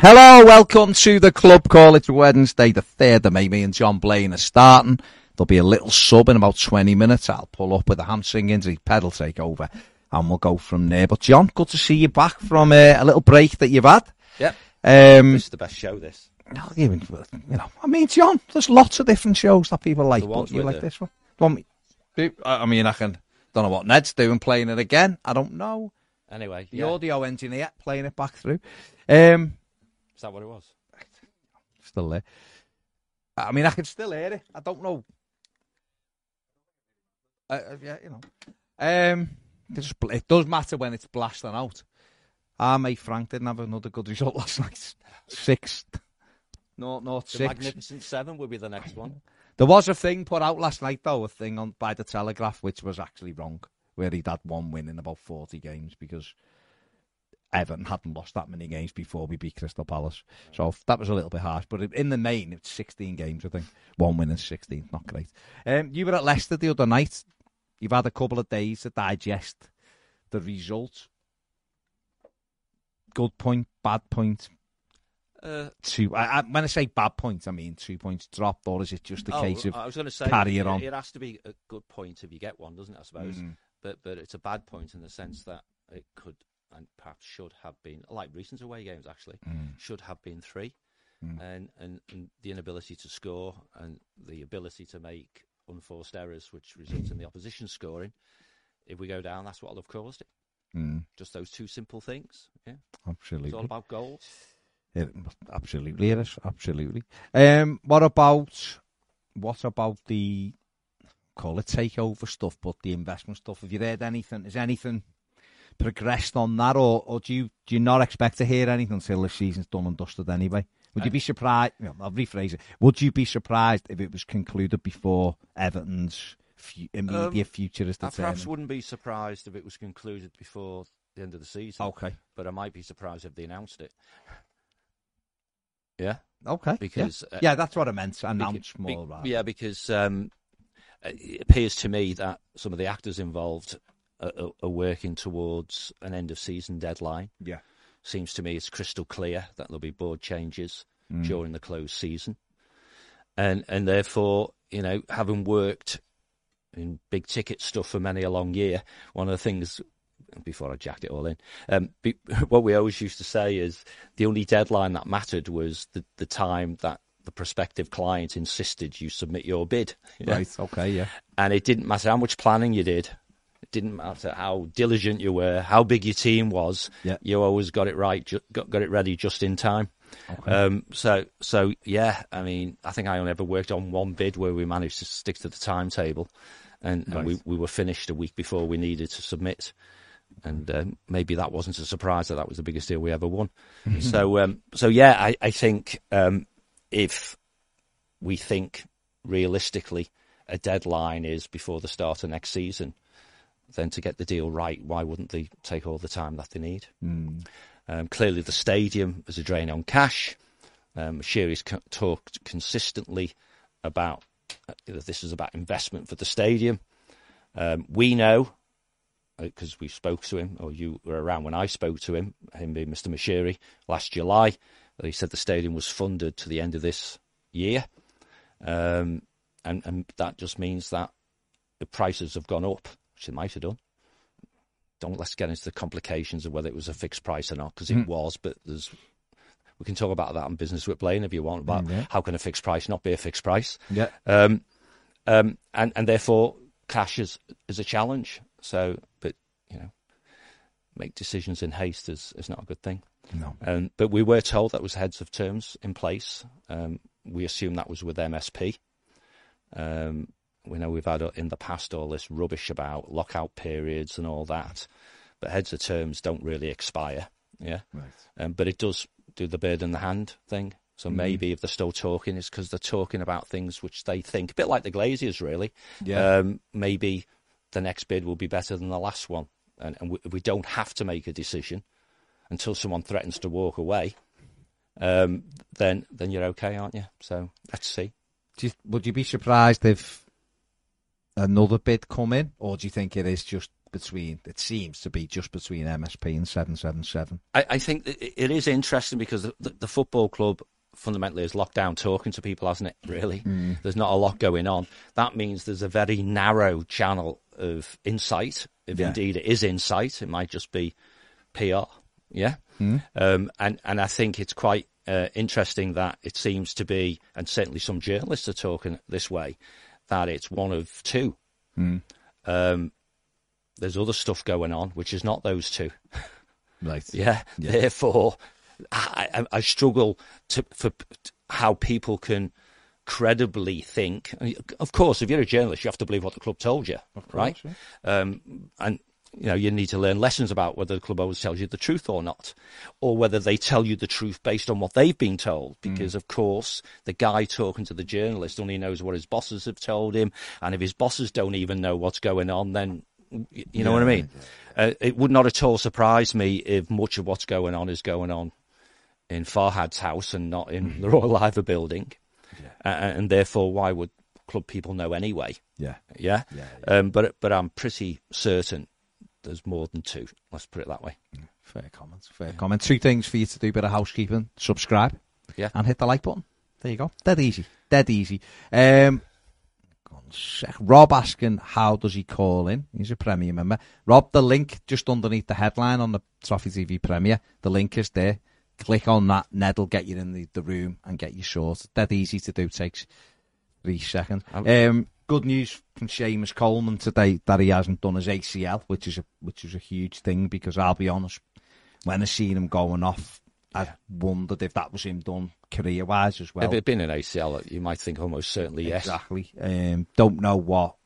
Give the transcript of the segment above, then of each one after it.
Hello, welcome to the club call. It's Wednesday, the 3rd of May. Me and John Blain are starting. There'll be a little sub in about 20 minutes. I'll pull up with the hamstring injury, pedal take over, and we'll go from there. But John, good to see you back from uh, a little break that you've had. Yep. Um, This is the best show, this. no, even, you know, I mean, John, there's lots of different shows that people like, but you like the- this one? Want me? I I mean, I can. Don't know what Ned's doing, playing it again. I don't know. Anyway, The yeah. audio engineer playing it back through. Um, is that what it was? still there. I mean, I can still hear it. I don't know. Uh, uh, yeah, you know. Um, it, just, it does matter when it's blasting out. Our mate Frank didn't have another good result last night. Six. No, no, The six. Magnificent Seven will be the next one. There was a thing put out last night, though, a thing on by the Telegraph, which was actually wrong, where he'd had one win in about 40 games because Everton hadn't lost that many games before we beat Crystal Palace. So that was a little bit harsh. But in the main, it's 16 games, I think. One win in 16, not great. Um, you were at Leicester the other night. You've had a couple of days to digest the result. Good point, bad point. Uh, Two. I, I, when I say bad point, I mean two points dropped, or is it just a oh, case of I was going to say, carry it it, on? it has to be a good point if you get one, doesn't it? I suppose, Mm. But but it's a bad point in the sense that it could and perhaps should have been like recent away games. Actually, Mm. should have been three, and, and and the inability to score and the ability to make unforced errors, which result in the opposition scoring. If we go down, that's what will have caused it. Mm, Just those two simple things. Yeah, absolutely. it's all about goals. It, absolutely, is. Absolutely. Um, what about what about the call it takeover stuff, but the investment stuff? Have you heard anything? Is anything progressed on that, or, or do you do you not expect to hear anything until the season's done and dusted anyway? Would you be surprised? You know, I'll rephrase it. Would you be surprised if it was concluded before Everton's fu- immediate Um, future is I perhaps wouldn't be surprised if it was concluded before the end of the season. Okay. But I might be surprised if they announced it. Yeah, Okay. because yeah, uh, yeah that's what I meant. Announce be- more. rather. yeah, because um, it appears to me that some of the actors involved are, are, are working towards an end of season deadline. Yeah. Seems to me it's crystal clear that there'll be board changes Mm. during the closed season, and and therefore you know having worked in big ticket stuff for many a long year, one of the things before I jacked it all in, um, be, what we always used to say is the only deadline that mattered was the the time that the prospective client insisted you submit your bid. Right. Okay. Yeah. And it didn't matter how much planning you did. It didn't matter how diligent you were, how big your team was. Yeah. You always got it right, ju- got, got it ready just in time. Okay. Um, so, so yeah, I mean, I think I only ever worked on one bid where we managed to stick to the timetable, and, and we we were finished a week before we needed to submit, and um, maybe that wasn't a surprise that that was the biggest deal we ever won. so, um, so yeah, I I think um, if we think realistically a deadline is before the start of next season, then to get the deal right, why wouldn't they take all the time that they need? Mm. Um, clearly, the stadium is a drain on cash. Um, Sheary's co- talked consistently about uh, this is about investment for the stadium. Um, we know because we spoke to him, or you were around when I spoke to him, him being Mr. Moshiri, last July. He said the stadium was funded to the end of this year, um, and and that just means that the prices have gone up, which it might have done. Don't let's get into the complications of whether it was a fixed price or not because it was but there's we can talk about that on business with Blain if you want about Mm, yeah. how can a fixed price not be a fixed price? Yeah. um, um, and and therefore cash is is a challenge. So but you know make decisions in haste is, is not a good thing No. um, but we were told that was heads of terms in place. Um, we assume that was with MSP. Um, we know we've had uh, in the past all this rubbish about lockout periods and all that, but heads of terms don't really expire. Yeah, Right. um, but it does do the bird in the hand thing. Mm-hmm. So maybe if they're still talking, it's because they're talking about things which they think a bit like the Glaziers, really. Yeah. Um, maybe the next bid will be better than the last one, and, and we, we don't have to make a decision until someone threatens to walk away. Um, then then you're okay, aren't you? So let's see. Do you, would you be surprised if another bid come in, or do you think it is just between. It seems to be just between MSP and seven seven seven. I, think it is interesting because the, the, the football club fundamentally is locked down talking to people, hasn't it? Really, there's not a lot going on. That means there's a very narrow channel of insight. If Yeah. indeed it is insight, it might just be PR. Yeah, um, and and I think it's quite uh, interesting that it seems to be, and certainly some journalists are talking this way, that it's one of two. Um, there's other stuff going on, which is not those two. Right. Yeah. Yeah. Therefore, I, I, I struggle to for how people can credibly think. Of course, if you're a journalist, you have to believe what the club told you, right? Um, and you know, you need to learn lessons about whether the club always tells you the truth or not, or whether they tell you the truth based on what they've been told. Because, of course, the guy talking to the journalist only knows what his bosses have told him, and if his bosses don't even know what's going on, then you know what I Yeah, mean. Uh, it would not at all surprise me if much of what's going on is going on in Farhad's house and not in the Royal Liver building, uh, and therefore, why would club people know anyway? Yeah. Yeah, Yeah, Um, but but I'm pretty certain there's more than two. Let's put it that way. Fair comments. Fair comment. Two things for you to do: bit of housekeeping, subscribe, Yeah. and hit the like button. There you go. Dead easy. Dead easy. Um. Rob asking how does he call in? He's a Premier member. Rob, the link just underneath the headline on the Toffee TV Premier. The link is there. Click on that. Ned will get you in the, the room and get you sorted. Dead easy to do. Takes three seconds. Um, good news from Seamus Coleman today that he hasn't done his ACL, which is a which is a huge thing because I'll be honest, when I seen him going off, I wondered if that was him done career wise as well. if it had been an ACL, you might think almost certainly yes. Exactly. Um, don't know what.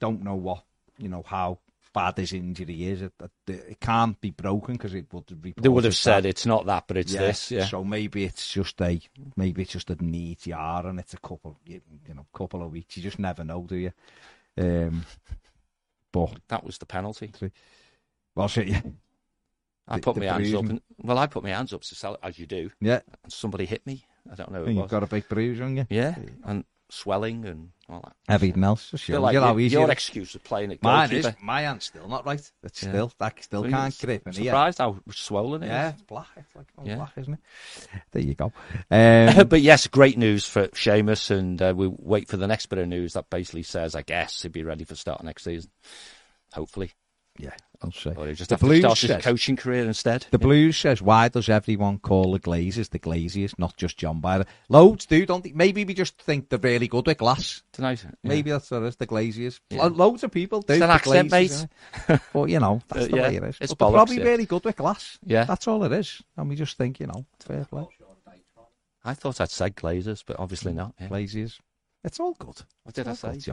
Don't know what. You know how bad his injury is. It, it, it can't be broken because it would. Be. They would have said it's not that, but it's yeah. this. Yeah. So maybe it's just a maybe it's just a knee jar and it's a couple you, you know couple of weeks. You just never know, do you? Um, but That was the penalty. well, shit, yeah, I put the my hands up. And, well, I put my hands up to sell it as you do, yeah. and somebody hit me. I don't know. Was. you've got a big bruise on you. Yeah, and swelling and all that. Everything else, just shows like you how your, easy your it is. excuse of playing at Mine is my hand's still not right. It's Yeah. still that still can't grip. And here, Surprised how swollen it is. yeah, it's black. It's like all Yeah. black, isn't it? There you go. Um, but yes, great news for Seamus, and uh, we wait for the next bit of news that basically says, I guess, he'll be ready for start next season. Hopefully, yeah, I'll say. or he just The have to Blues start his coaching career instead. The Blues says, why does everyone call the Glazers the Glaziers, not just John Byron? Loads do, don't they? Maybe we just think they're really good with glass. Tonight, Maybe that's what it is, the Glaziers. Yeah. Loads of people do. It's an accent, Glazers, innit? but, you know, that's Uh, the yeah, way it is. it's bollocks, probably yeah. really good with glass. Yeah. That's all it is. And we just think, you know, fair play. I thought I'd said Glazers, but obviously not. Yeah. Glaziers. It's all good. What did I It's say?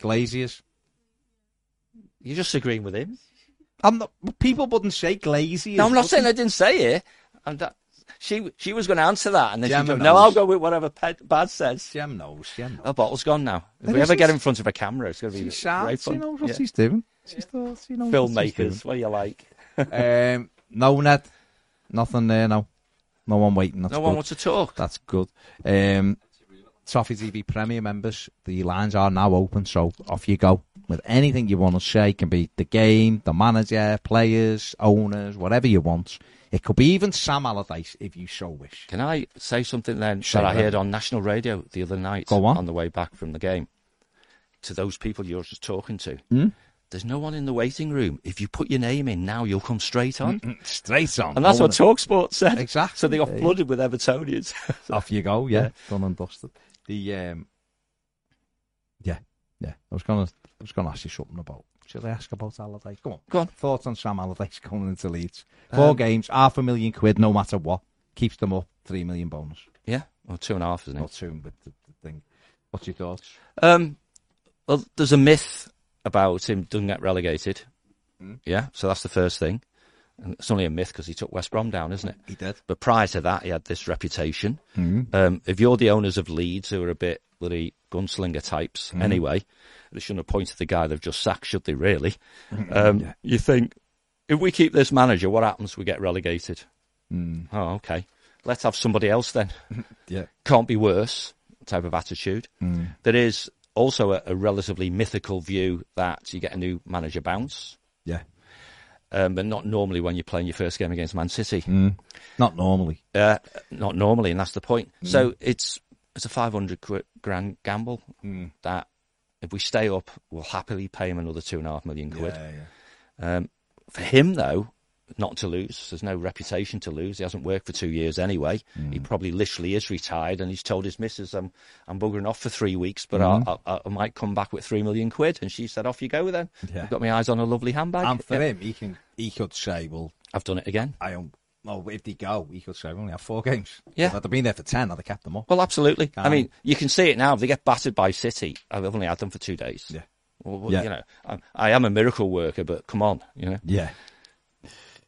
Glaziers. You're just agreeing with him. I'm not, people wouldn't say Glaziers. No, I'm not would saying they? I didn't say it. I'm that, she she was going to answer that, and then Gemma she goes, knows. "No, I'll go with whatever Ped, Bad says." Jem knows. Jem knows. The bottle's gone now. If It we ever get in front of a camera, it's going to be She great shouts. She fun. knows what Yeah. she's doing. She's thought, she knows what she's doing. Filmmakers, what do you like? um, no, Ned. Nothing there, no. No one waiting. That's no good. one wants to talk. That's good. Um, Toffee TV Premier members, the lines are now open, so off you go. With anything you want to say, it can be the game, the manager, players, owners, whatever you want. It could be even Sam Allardyce if you so wish. Can I say something then Say that I heard on national radio the other night Go on. on the way back from the game? To those people you're just talking to, Hmm? there's no one in the waiting room. If you put your name in now, you'll come straight on. Straight on. And that's what Talksport said. Exactly. So they got flooded with Evertonians. Off you go, yeah. Yeah. Done and dusted. The um, yeah, yeah. I was gonna, I was gonna ask you something about. Should I ask about Allardyce? Come on. Go on. Thoughts on Sam Allardyce coming into Leeds? Four Um, games, half a million quid, no matter what. Keeps them up, three million bonus. yeah, or two and a half, isn't Not it? soon, but the, the thing. What's your thoughts? Um, well, there's a myth about him doesn't get relegated. Hmm. Yeah, so that's the first thing. And it's only a myth because he took West Brom down, isn't it? He did. But prior to that, he had this reputation. Mm. Um, if you're the owners of Leeds, who are a bit bloody gunslinger types Hmm. anyway, they shouldn't have pointed the guy they've just sacked, should they? Really? Um, Yeah. You think if we keep this manager, what happens? We get relegated. Mm. Oh, okay. Let's have somebody else then. Yeah. Can't be worse. Type of attitude. Mm. There is also a, a relatively mythical view that you get a new manager bounce, Yeah. Um, but not normally when you're playing your first game against Man City. Not normally. Uh, not normally, and that's the point. So it's it's a 500 qu- grand gamble that if we stay up, we'll happily pay him another two and a half million quid. yeah. Um, for him, though, not to lose. There's no reputation to lose. He hasn't worked for two years anyway. He probably literally is retired, and he's told his missus, "I'm I'm buggering off for three weeks, but I, I, I might come back with three million quid." And she said, "Off you go then." Yeah. I've got my eyes on a lovely handbag. And for Yeah. him, he can he could say, well, I've done it again. I don't. Well, if they go, he could say, we only have four games. Yeah. If I'd have been there for ten, I'd have kept them up. Well, absolutely. I Um, mean, you can see it now. If they get battered by City, I've only had them for two days. Yeah. Well, well, Yeah. you know, I, I am a miracle worker, but come on, you know, Yeah.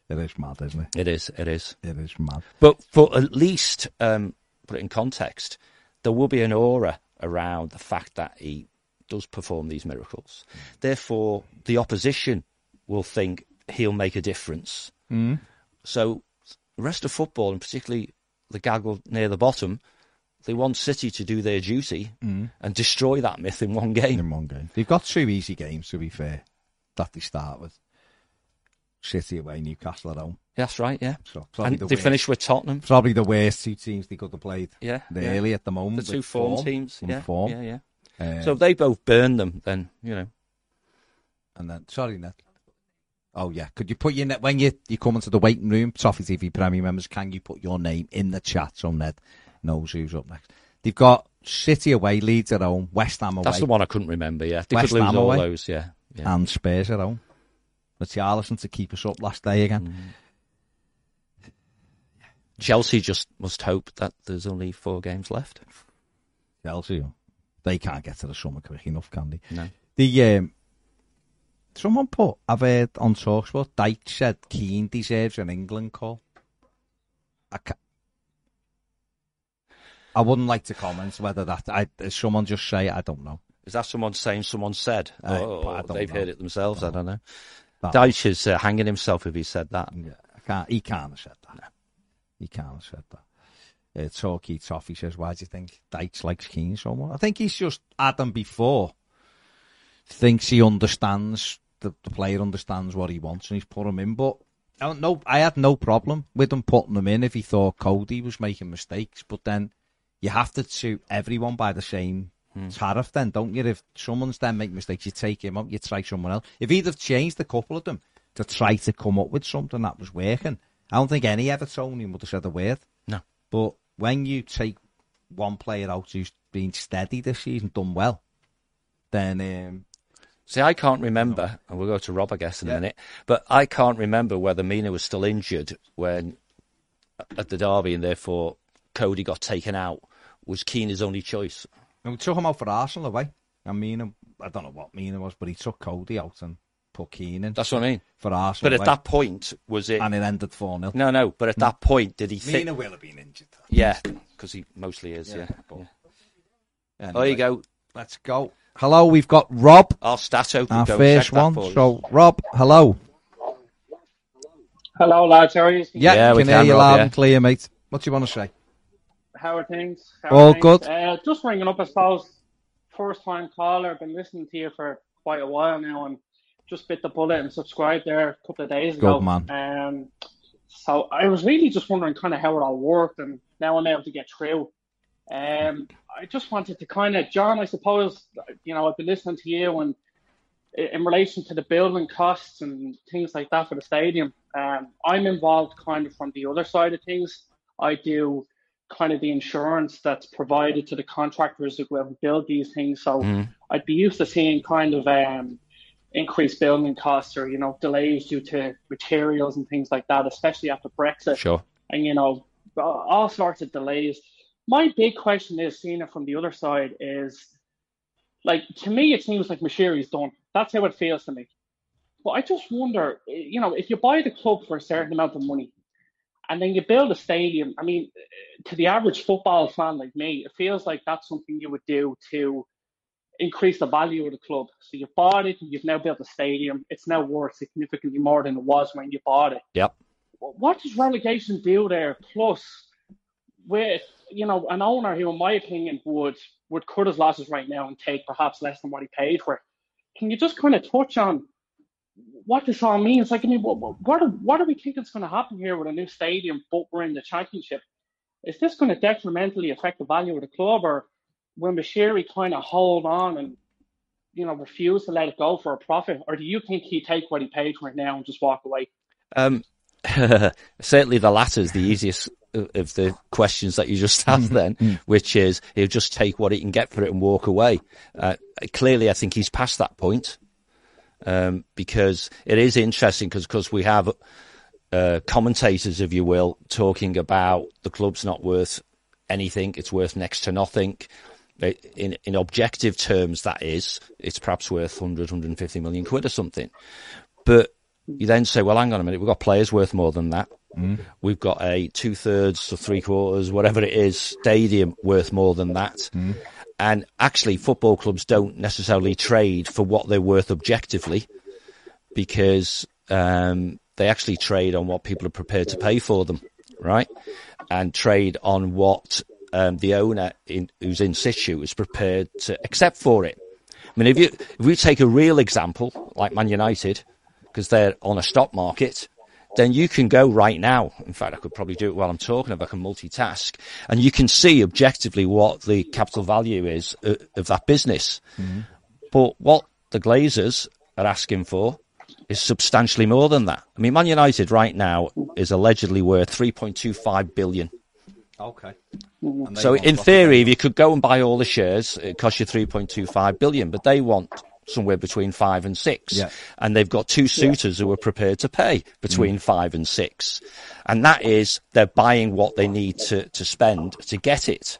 It is mad, isn't it? it is, it is. It is mad. But for at least um, put it in context, there will be an aura around the fact that he does perform these miracles. Therefore, the opposition will think he'll make a difference. Mm. So, the rest of football, and particularly the gaggle near the bottom, they want City to do their duty and destroy that myth in one game. In one game. They've got two easy games, to be fair, that they start with. City away, Newcastle at home. That's right, yeah. So And the they worst, finish with Tottenham. probably the worst two teams they could have played. Yeah, They're yeah. early at the moment. The two with form, teams. Yeah, form. yeah, yeah. Um, So if they both burn them, then you know. And then, sorry, Ned. Oh yeah, could you put your net when you you come into the waiting room? Toffee TV Premier members, can you put your name in the chat so Ned knows who's up next? They've got City away, Leeds at home, West Ham away, That's the one I couldn't remember. Yeah, they West could lose Ham all away. those. Yeah, yeah. and Spurs at home. Richarlison to keep us up last day again. Chelsea just must hope that there's only four games left. Chelsea, they can't get to the summer quick enough, can they? No. The um, someone put I've heard on Talksport. Dyche said Keane deserves an England call. I ca I wouldn't like to comment whether that. I, someone just say it? I don't know. Is that someone saying someone said? Uh, I don't they've know. heard it themselves? I don't know. That- Dyche is uh, hanging himself if he said that. Yeah, I can't. He can't have said that. He can't have said that. Uh, Talkie Toffee says, "Why do you think Dyche likes Keane so much?" I think he's just had them before. Thinks he understands the, the player understands what he wants, and he's put him in. But I don't know. I had no problem with him putting him in if he thought Coady was making mistakes. But then you have to suit everyone by the same tariff, then don't you? If someone's then make mistakes, you take him up, you try someone else. If he'd have changed a couple of them to try to come up with something that was working, I don't think any Evertonian would have said a word. No. But when you take one player out who's been steady this season, done well, then um, See, I can't remember, and we'll go to Rob, I guess, in Yeah. a minute. But I can't remember whether Mina was still injured when at the derby, and therefore Coady got taken out. Was Keane his only choice? And we took him out for Arsenal away. I mean, I don't know what Mina was, but he took Coady out and put Keane in That's what I mean. for Arsenal. But at away, that point, was it? and it ended four 0 No, no. But at that point, did he think? Mina will have been injured. Yeah, because he mostly is. Yeah. but- yeah. There you go. Let's go. Hello, we've got Rob, Our Stato could our first one. So, Rob, hello. Hello, lads. How are you? Yeah, Yeah, we can hear you Rob, loud yeah. and clear, mate. What do you want to say? How are things? How All things? good. Uh, just ringing up, I suppose. First time caller. Been listening to you for quite a while now, and just bit the bullet and subscribed there a couple of days ago. Good man. Um, so I was really just wondering kind of how it all worked, and now I'm able to get through. Um, I just wanted to kind of, John, I suppose, you know, I've been listening to you and in relation to the building costs and things like that for the stadium. Um, I'm involved kind of from the other side of things. I do kind of the insurance that's provided to the contractors who go out and build these things. So Mhm. I'd be used to seeing kind of um, increased building costs or, you know, delays due to materials and things like that, especially after Brexit Sure. and you know all sorts of delays. My big question is, seeing it from the other side, is like to me it seems like Moshiri's done. That's how it feels to me. But I just wonder, you know, if you buy the club for a certain amount of money, and then you build a stadium. I mean, to the average football fan like me, it feels like that's something you would do to increase the value of the club. So you bought it, you've now built a stadium. It's now worth significantly more than it was when you bought it Yep. what does relegation do there? Plus, with you know, an owner who, in my opinion, would would cut his losses right now and take perhaps less than what he paid for it. Can you just kind of touch on what this all means? Like, I mean, what what, what do we think is going to happen here with a new stadium, but we're in the championship? Is this going to detrimentally affect the value of the club, or will Moshiri kind of hold on and you know refuse to let it go for a profit, or do you think he take what he paid for it now and just walk away? Um, certainly the latter is the easiest of the questions that you just asked mm-hmm. then, mm-hmm. which is he'll just take what he can get for it and walk away. Uh, clearly, I think he's past that point um, because it is interesting because we have uh, commentators, if you will, talking about the club's not worth anything; it's worth next to nothing. In in objective terms, that is, it's perhaps worth 100, 150 million quid or something. But you then say, well, hang on a minute, we've got players worth more than that. Mm. We've got a two thirds or three quarters, whatever it is, stadium worth more than that. Mm. And actually, football clubs don't necessarily trade for what they're worth objectively because um, they actually trade on what people are prepared to pay for them, right? And trade on what um, the owner in, who's in situ is prepared to accept for it. I mean, if you if we take a real example like Man United, because they're on a stock market, then you can go right now. In fact, I could probably do it while I'm talking if I can multitask and you can see objectively what the capital value is of, of that business. Mm-hmm. But what the Glazers are asking for is substantially more than that. I mean, Man United right now is allegedly worth 3.25 billion. Okay. So in theory, if you could go and buy all the shares, it costs you 3.25 billion, but they want somewhere between five and six. Yeah. And they've got two suitors yeah. who are prepared to pay between mm. five and six. And that is they're buying what they need to, to spend to get it.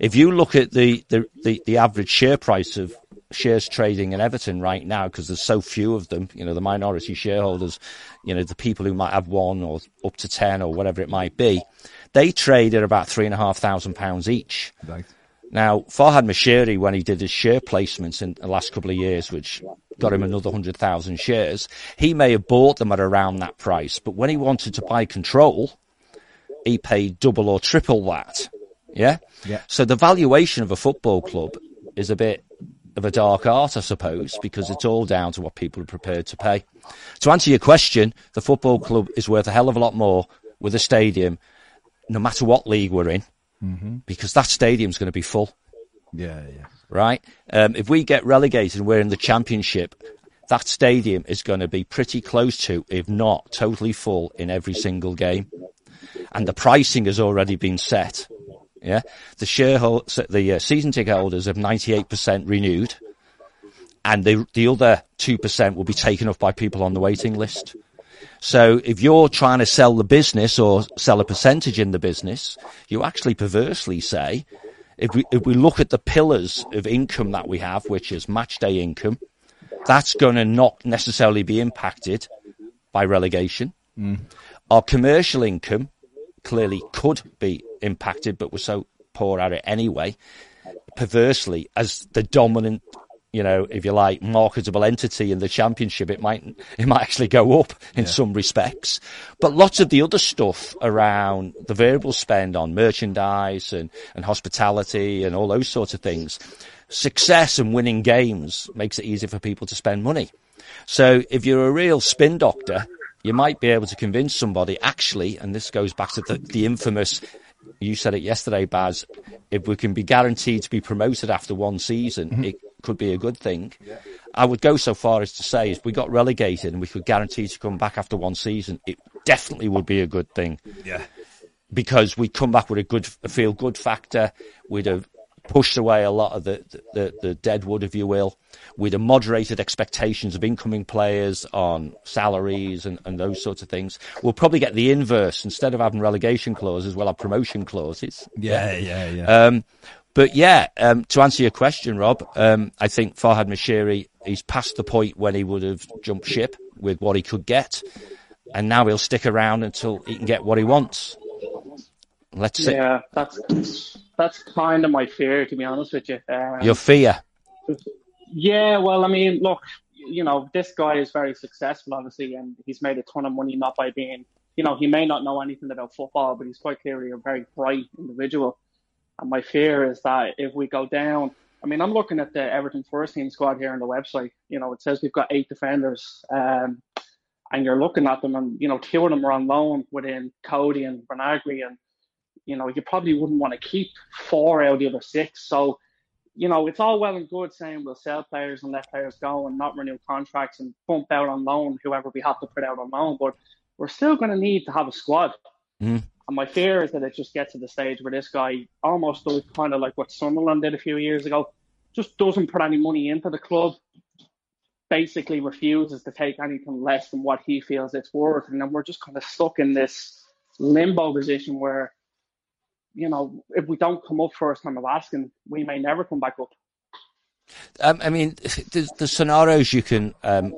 If you look at the, the, the, the average share price of shares trading in Everton right now, because there's so few of them, you know, the minority shareholders, you know, the people who might have one or up to 10 or whatever it might be, they trade at about three and a half thousand pounds each. Right. Now, Farhad Moshiri, when he did his share placements in the last couple of years, which got him another 100,000 shares, he may have bought them at around that price. But when he wanted to buy control, he paid double or triple that. Yeah? Yeah. So the valuation of a football club is a bit of a dark art, I suppose, because it's all down to what people are prepared to pay. To answer your question, the football club is worth a hell of a lot more with a stadium, no matter what league we're in mm-hmm. because that stadium's going to be full. Yeah, yeah. Right? Um, if we get relegated and we're in the championship, that stadium is going to be pretty close to, if not totally full, in every single game. And the pricing has already been set. Yeah, the shareholders, the uh, season ticket holders have 98% renewed, and the the other two percent will be taken up by people on the waiting list. So if you're trying to sell the business or sell a percentage in the business, you actually perversely say, if we, if we look at the pillars of income that we have, which is match day income, that's going to not necessarily be impacted by relegation. Mm. Our commercial income clearly could be impacted, but we're so poor at it anyway. Perversely, as the dominant you know, if you like, marketable entity in the championship, it might it might actually go up in yeah. some respects. But lots of the other stuff around the variable spend on merchandise and, and hospitality and all those sorts of things, success and winning games makes it easier for people to spend money. So if you're a real spin doctor, you might be able to convince somebody actually, and this goes back to the, the infamous you said it yesterday, Baz. If we can be guaranteed to be promoted after one season, mm-hmm. it could be a good thing. Yeah. I would go so far as to say if we got relegated and we could guarantee to come back after one season, it definitely would be a good thing. Yeah. Because we'd come back with a good, a feel good factor. We'd have pushed away a lot of the, the, the dead wood, if you will. We'd have moderated expectations of incoming players on salaries and, and those sorts of things. We'll probably get the inverse. Instead of having relegation clauses, we'll have promotion clauses. Yeah, yeah, yeah. Um, but yeah, um, to answer your question, Rob, um, I think Farhad Moshiri, he's past the point when he would have jumped ship with what he could get. And now he'll stick around until he can get what he wants. Let's see. Yeah, that's that's kind of my fear, to be honest with you. Um, your fear? Yeah, well, I mean, look, you know, this guy is very successful, obviously, and he's made a ton of money not by being, you know, he may not know anything about football, but he's quite clearly a very bright individual. And my fear is that if we go down, I mean, I'm looking at the Everton first team squad here on the website. You know, it says we've got eight defenders. Um, and you're looking at them, and you know, two of them are on loan within Coady and Vinagre, and you know, you probably wouldn't want to keep four out of the other six. So, you know, it's all well and good saying we'll sell players and let players go and not renew contracts and bump out on loan whoever we have to put out on loan, but we're still going to need to have a squad. Mm. And my fear is that it just gets to the stage where this guy almost does kind of like what Sunderland did a few years ago, just doesn't put any money into the club, basically refuses to take anything less than what he feels it's worth. And then we're just kind of stuck in this limbo position where, you know, if we don't come up first time of asking, we may never come back up. Um, I mean, the, scenarios you can um,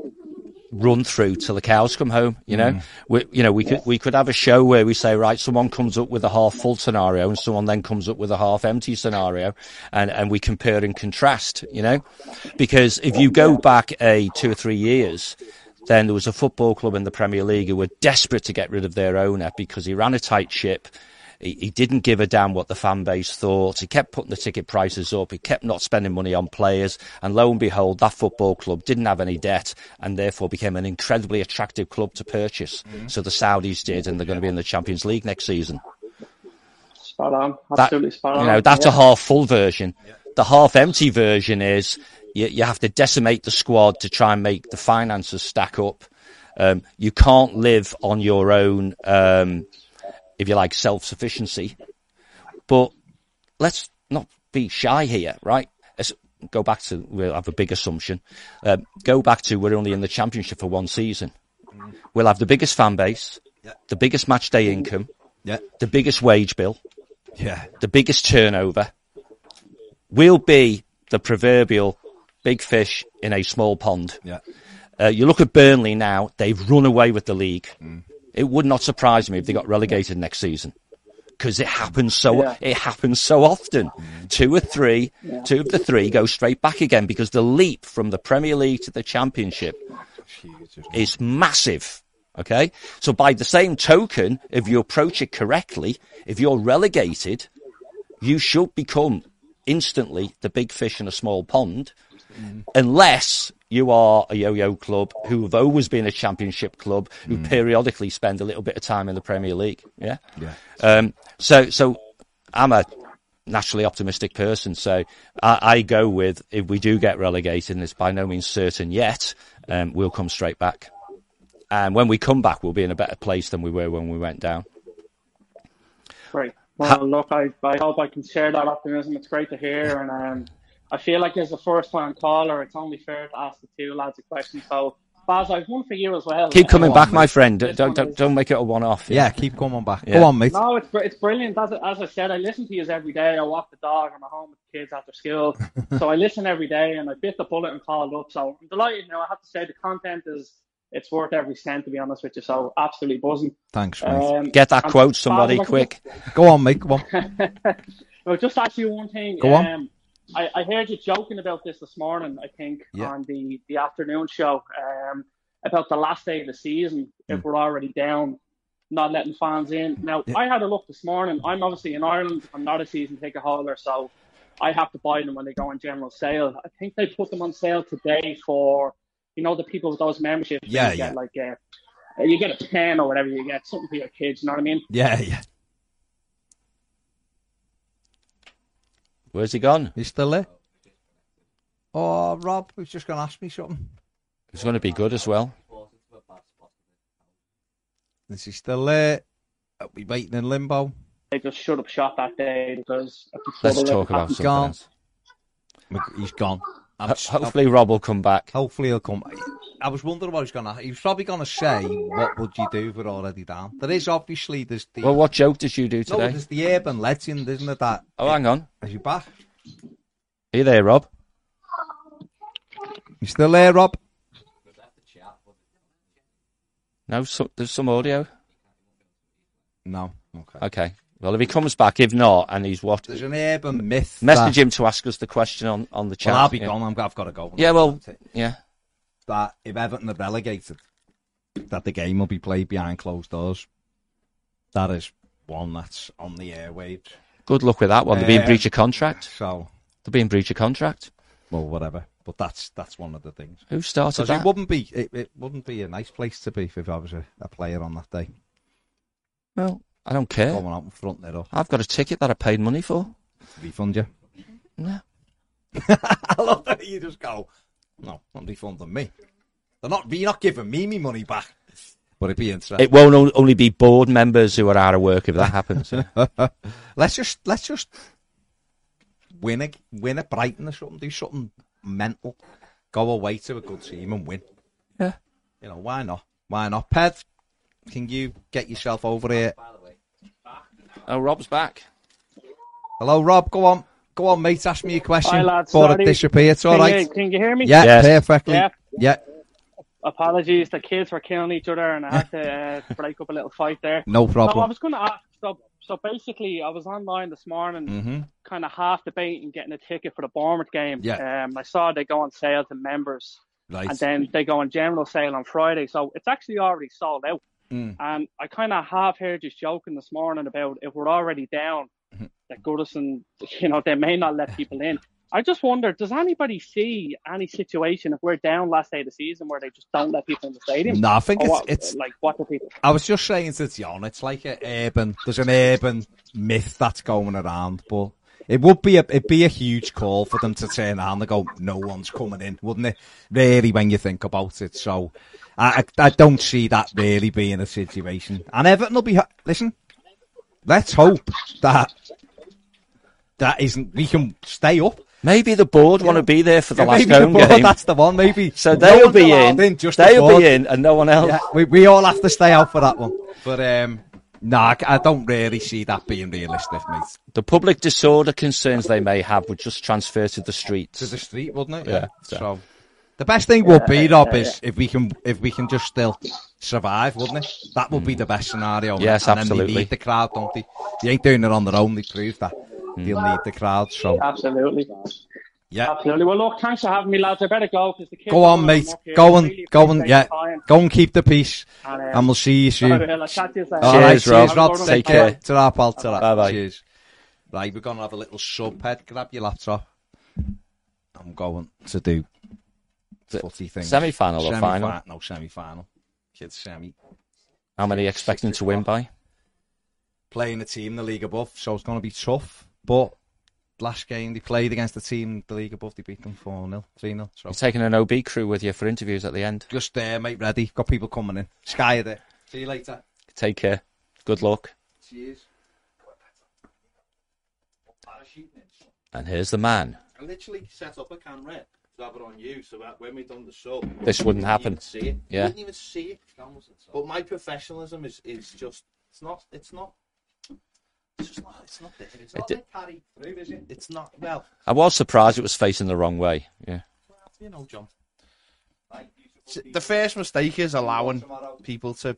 run through till the cows come home. You know, Mm. we, you know, we could we could have a show where we say, right, someone comes up with a half full scenario, and someone then comes up with a half empty scenario, and and we compare and contrast. You know, because if you go back a two or three years. Then there was a football club in the Premier League who were desperate to get rid of their owner because he ran a tight ship. He, he didn't give a damn what the fan base thought. He kept putting the ticket prices up. He kept not spending money on players. And lo and behold, that football club didn't have any debt and therefore became an incredibly attractive club to purchase. So the Saudis did, and they're going to be in the Champions League next season. Spot on, That- absolutely spot on. You know, that's Yeah. a half full version. The half empty version is you, you have to decimate the squad to try and make the finances stack up. Um, you can't live on your own, um, if you like, self sufficiency. But let's not be shy here, right? Let's go back to, we'll have a big assumption. Um, go back to we're only in the championship for one season. We'll have the biggest fan base, Yeah. the biggest match day income, Yeah, the biggest wage bill, yeah, the biggest turnover. We'll be the proverbial big fish in a small pond. yeah. Uh, you look at Burnley now, they've run away with the league. It would not surprise me if they got relegated next season. Because it happens so, Yeah. it happens so often. Two or three, two of the three go straight back again because the leap from the Premier League to the Championship is massive. Okay. So by the same token, if you approach it correctly, if you're relegated, you should become instantly the big fish in a small pond, mm. unless you are a yo-yo club who have always been a championship club who periodically spend a little bit of time in the Premier League. Yeah. Yeah. Um, so, so I'm a naturally optimistic person. So I, I go with if we do get relegated, and it's by no means certain yet, um, we'll come straight back. And when we come back, we'll be in a better place than we were when we went down. Great. Well, look, I, I hope I can share that optimism. It's great to hear, and um, I feel like as a first-time caller, it's only fair to ask the two lads a question. So, Baz, I've one for you as well. Keep coming back, my friend. Don't, don't, is- don't make it a one-off. Yeah, keep coming back. Yeah. Go on, mate. No, it's it's brilliant. As, as I said, I listen to you every day. I walk the dog. I'm at home with the kids after school, so I listen every day, and I bit the bullet and called up. So I'm delighted. Now I have to say the content is it's worth every cent. To be honest with you, so absolutely buzzing. Thanks, mate. Um, Get that quote, somebody, if quick. Go on, mate. Go on. well, just ask you one thing. Go on. Um, I, I heard you joking about this this morning. I think Yeah. on the the afternoon show um, about the last day of the season. If we're already down, not letting fans in. Now, Mm. Yeah. I had a look this morning. I'm obviously in Ireland. I'm not a season ticket holder, so I have to buy them when they go on general sale. I think they put them on sale today for you know the people with those memberships. Yeah, yeah. Get like a, you get a pen or whatever you get, something for your kids. You know what I mean? Yeah, yeah. Where's he gone? He's still there? Oh, Rob he's just going to ask me something. It's going to be good as well. Is he still there? Are we waiting in limbo? They just shut up shop that day because Let's talk about happened. something gone. else. He's gone. I'm Ho- s- Hopefully, Rob will come back. Hopefully he'll come. I was wondering what he's gonna. He was probably gonna say, "What would you do if we're already down?" There is obviously there's the Well, what joke did you do no, today? there's the urban legend, isn't it? That Oh, hang on. are you back? Are you there, Rob? You still there, Rob? No, so, there's some audio. No. Okay. Okay. Well, if he comes back, if not, and he's what, There's an urban myth. message that, him to ask us the question on, on the chat. Well, I'll be yeah. gone. I'm, I've got to go. Yeah, well, yeah. That if Everton are relegated, that the game will be played behind closed doors. That is one that's on the airwaves. Good luck with that one. They'll be in Um, breach of contract. So, They'll be in breach of contract. well, whatever. But that's that's one of the things. Who started Because it wouldn't be it, it wouldn't be a nice place to be if I was a, a player on that day. Well, I don't care. Going out in front there I've got a ticket that I paid money for. refund you. No. I love that you just go, no, not refunding me. They're not. You're not giving me my money back. But it'd be interesting. It won't only be board members who are out of work if that happens. let's just let's just win a win at Brighton or something. Do something mental. Go away to a good team and win. Yeah. You know why not? Why not? Ped, can you get yourself over here? oh, Rob's back. Hello, Rob. Go on. Go on, mate. Ask me a question Hi, lads. before it Sorry. disappears. It's all Can right. you, can you hear me? Yeah, Yes. perfectly. Yeah. Yeah. Apologies, the kids were killing each other, and I had to uh, break up a little fight there. No So I was going to ask. So, so basically, I was online this morning, hmm kind of half debating getting a ticket for the Bournemouth game. Yeah. Um, I saw they go on sale to members, Right. and then they go on general sale on Friday. So it's actually already sold out. Mm. And I kind of half heard you joking this morning about if we're already down. That Goodison, you know, they may not let people in. I just wonder, does anybody see any situation if we're down last day of the season where they just don't let people in the stadium? No, I think it's, what, it's like what do people? I was just saying to John, it's like an urban, there's an urban myth that's going around, but it would be a, it'd be a huge call for them to turn around and go, no one's coming in, wouldn't it? Really, when you think about it. So, I, I, I don't see that really being a situation. And Everton will be, listen, let's hope that that isn't, we can stay up. Maybe the board want to be there for the Yeah, last maybe the board, game. That's the one, maybe. So No they'll one's be allowed in. just they'll board. be in, and no one else. Yeah, we, we all have to stay out for that one. But um, no, I, I don't really see that being realistic, mate. The public disorder concerns they may have would just transfer to the streets. To the street, wouldn't it? Yeah, So, so- the best thing would be, Rob, is if we can if we can just still survive, wouldn't it? That would be the best scenario. Mm. Yes, and Then absolutely. they need the crowd, don't they? They ain't doing it on their own. They prove that. They'll need the crowd. So Absolutely, yeah, absolutely. Well, look, thanks for having me, lads. I better go because the kids. go on, going mate. here. Go on, Really go on. Yeah, time. go and keep the peace, And, um, and we'll see you soon. I'll chat to you. All Cheers, right, Rob. cheers, Rob. Take Take care. care. Ta-ra, pal. Ta-ra. Bye-bye. Cheers. Right, we're going to have a little sub head. Grab your laptop. I'm going to do footy things. Semi-final or final? Semi-fi- No, semi-final. Kids semi. How many you expecting to win by? Playing a team in the league above, so it's going to be tough. But last game they played against the team the league above, they beat them 4-0, 3-0. So You're taking an OB crew with you for interviews at the end. just there, mate, ready. Got people coming in. Sky are there. See you later. Take care. Good luck. Cheers. And here's the man. I literally set up a camera to have it on you, so that when we've done the show, This wouldn't happen. wouldn't see it. Yeah. You wouldn't even see it. But my professionalism is, is just it's not it's not it's not it's not there. It's not di- like through, is it? It's not well, I was surprised it was facing the wrong way. Yeah. well you know, John. The first mistake is allowing people to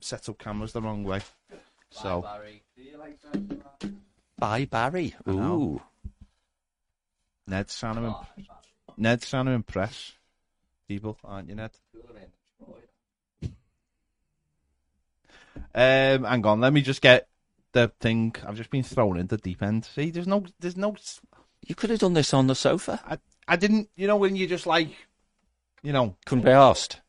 set up cameras the wrong way. So Bye, Barry. I know. Ooh. Ned's trying to imp- Ned's trying to impress people, aren't you, Ned? Um, hang on, let me just get the thing. I've just been thrown into deep end. See, there's no, there's no. You could have done this on the sofa. I, I didn't. You know when you just like, you know, Couldn't be asked.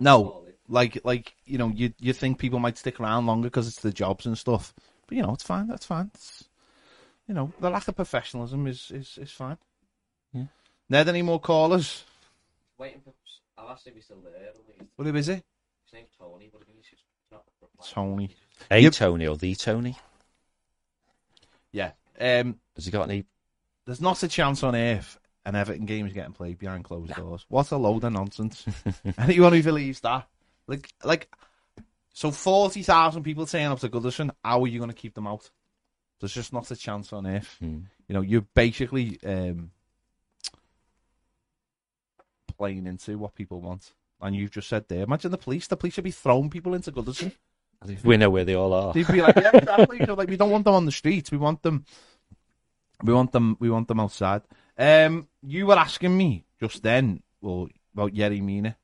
no, like, like you know, you you think people might stick around longer because it's the jobs and stuff. But you know, it's fine. That's fine. It's, you know, the lack of professionalism is is is fine. Yeah. Ned, any more callers? Waiting for. I'll ask if he's still there. I don't think What is it? His name's Tony, but I think he's just not replying. Tony. A Yep. Tony or the Tony? Yeah. Um, Has he got any? there's not a chance on earth an Everton game is getting played behind closed doors. What a load of nonsense. Anyone who believes that, like, like, so forty thousand people turn up to Goodison. How are you going to keep them out? There's just not a chance on earth. Hmm. You know, you're basically um, playing into what people want. And you've just said there, imagine the police. The police should be throwing people into Goodison. We know where they all are. They'd be like, yeah, exactly. So, like, we don't want them on the streets. We want them. We want them. We want them outside. Um, you were asking me just then, well, about Yerry Mina.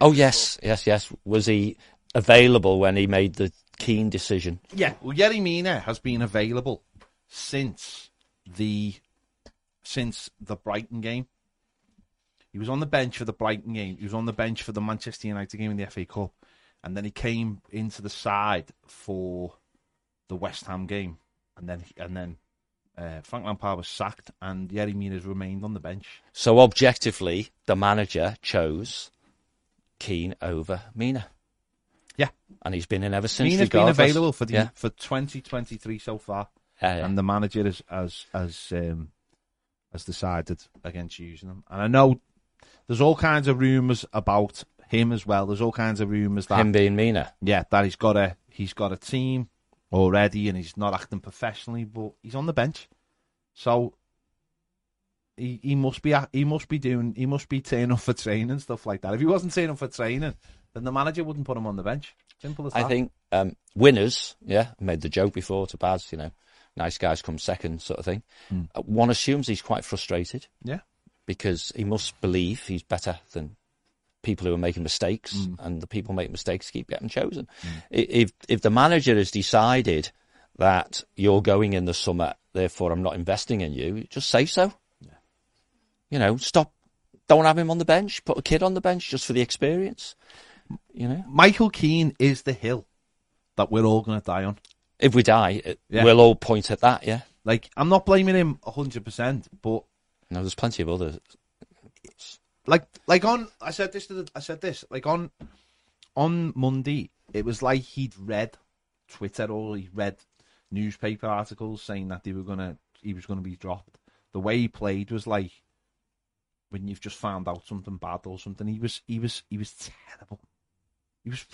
Oh yes, yes, yes. Was he available when he made the Keane decision? Yeah, well, Yerry Mina has been available since the since the Brighton game. He was on the bench for the Brighton game. He was on the bench for the Manchester United game in the FA Cup, and then he came into the side for the West Ham game, and then and then uh, Frank Lampard was sacked, and Yerry Mina remained on the bench. So objectively, the manager chose Keane over Mina. Yeah. And he's been in ever since. Mina's been available for the Yeah. for 2023 so far, Yeah, yeah. and the manager has has has um, has decided against using him. And I know there's all kinds of rumours about him as well. There's all kinds of rumours that Him being Mina. yeah, that he's got a he's got a team already and he's not acting professionally, but he's on the bench, so he he must be he must be doing he must be turning up for training and stuff like that. If he wasn't turning up for training, then the manager wouldn't put him on the bench. Simple as that. I think um, winners, yeah, I made the joke before to Baz, you know, nice guys come second sort of thing. Uh, one assumes he's quite frustrated Yeah, because he must believe he's better than people who are making mistakes, Hmm. and the people making mistakes keep getting chosen. I- If if the manager has decided that you're going in the summer, therefore I'm not investing in you, just say so. You know, stop. Don't have him on the bench. Put a kid on the bench just for the experience. You know, Michael Keane is the hill that we're all going to die on. if we die, it, Yeah. we'll all point at that. Yeah. Like I'm not blaming him hundred percent, but No, there's plenty of others. Like like on I said this to the, I said this like on on Monday it was like he'd read Twitter or he read newspaper articles saying that they were gonna he was gonna be dropped. The way he played was like when you've just found out something bad or something. He was he was he was terrible. He was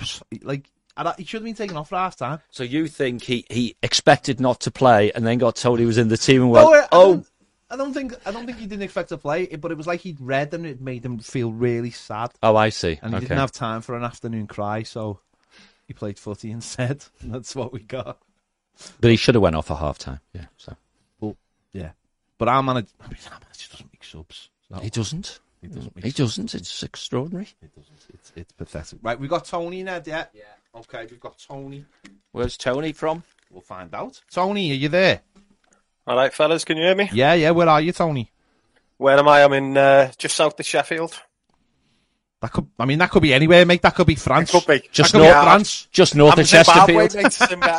like he should have been taken off last time. So you think he, he expected not to play and then got told he was in the team and went, No, I- I oh, I don't think I don't think he didn't expect to play, but it was like he'd read and it made him feel really sad. oh, I see. and he okay. didn't have time for an afternoon cry, so he played footy instead. And that's what we got. But he should have went off at half time. Yeah. So Yeah, but our manager, I mean, our manager doesn't make subs. So he doesn't. he doesn't make He subs. doesn't. It's extraordinary. He doesn't. It's it's pathetic. Right, we've got Tony Ned. Yeah. Yeah. Okay, we've got Tony. Where's Tony from? We'll find out. Tony, are you there? All right, fellas, can you hear me? Yeah, yeah. Where are you, Tony? Where am I? I'm in uh, just south of Sheffield. That could. I mean, that could be anywhere, mate. That could be France. Could be. Just could north, be France. just north I'm of Zimbabwe, Chesterfield.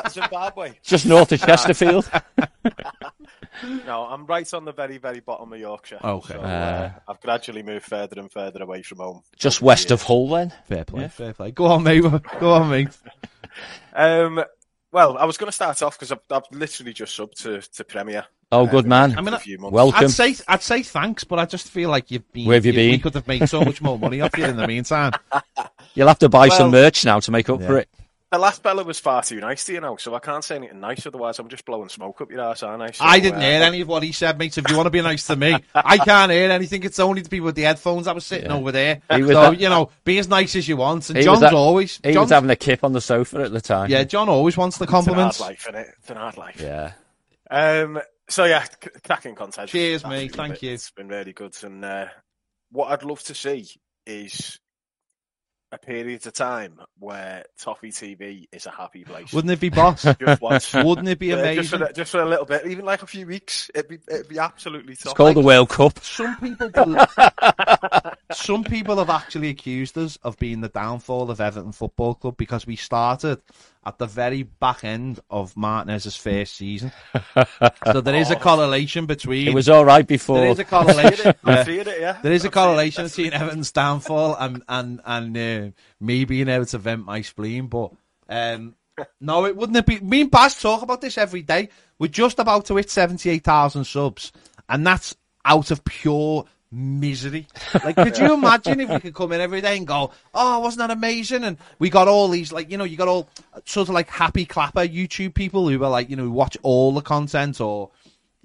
mate. Zimbabwe. Just north of Chesterfield. No, I'm right on the very, very bottom of Yorkshire. Okay. So, Uh. uh, I've gradually moved further and further away from home. just west of Hull, then. Fair play. Yeah. Fair play. Go on, mate. Go on, mate. Um, well, I was going to start off because I've, I've literally just subbed to, to Premier. Oh, good uh, man. I mean, a few months. Welcome. I'd say I'd say thanks, but I just feel like you've been. Where have you We been? could have made so much more money off you in the meantime. You'll have to buy some merch now to make up Yeah. for it. The last fella was far too nice to you know, so I can't say anything nice. Otherwise, I'm just blowing smoke up your ass, aren't I? So, I didn't uh, hear any of what he said, mate. So if you want to be nice to me, I can't hear anything. It's only the people with the headphones that was sitting Yeah. over there. He was so that- you know, be as nice as you want. And He John's was that- always. He John's, was having a kip on the sofa at the time. yeah, John always wants the It's an hard compliments. life, innit? It's an hard life. Yeah. Um, so yeah, c- cracking content. Cheers, mate. Thank love it. you. It's been really good, and uh, what I'd love to see is a period of time where Toffee TV is a happy place. Wouldn't it be, boss? just once. Wouldn't it be Yeah, just, for, amazing? the- just for a little bit, even like a few weeks, it'd be it'd be absolutely top. It's called the World Cup. Some people, bel- some people have actually accused us of being the downfall of Everton Football Club because we started at the very back end of Martinez's first season. so there is a correlation between. It was all right before. There is a correlation. I yeah. it, yeah. There is a I feel it. correlation between Everton's downfall and and and uh, me being able to vent my spleen, but um, no, it wouldn't it be. Me and Baz talk about this every day. We're just about to hit seventy-eight thousand subs, and that's out of pure misery. Like, could you imagine if we could come in every day and go, "Oh, wasn't that amazing?" And we got all these, like, you know, you got all sort of like happy clapper YouTube people who were like, you know, watch all the content or.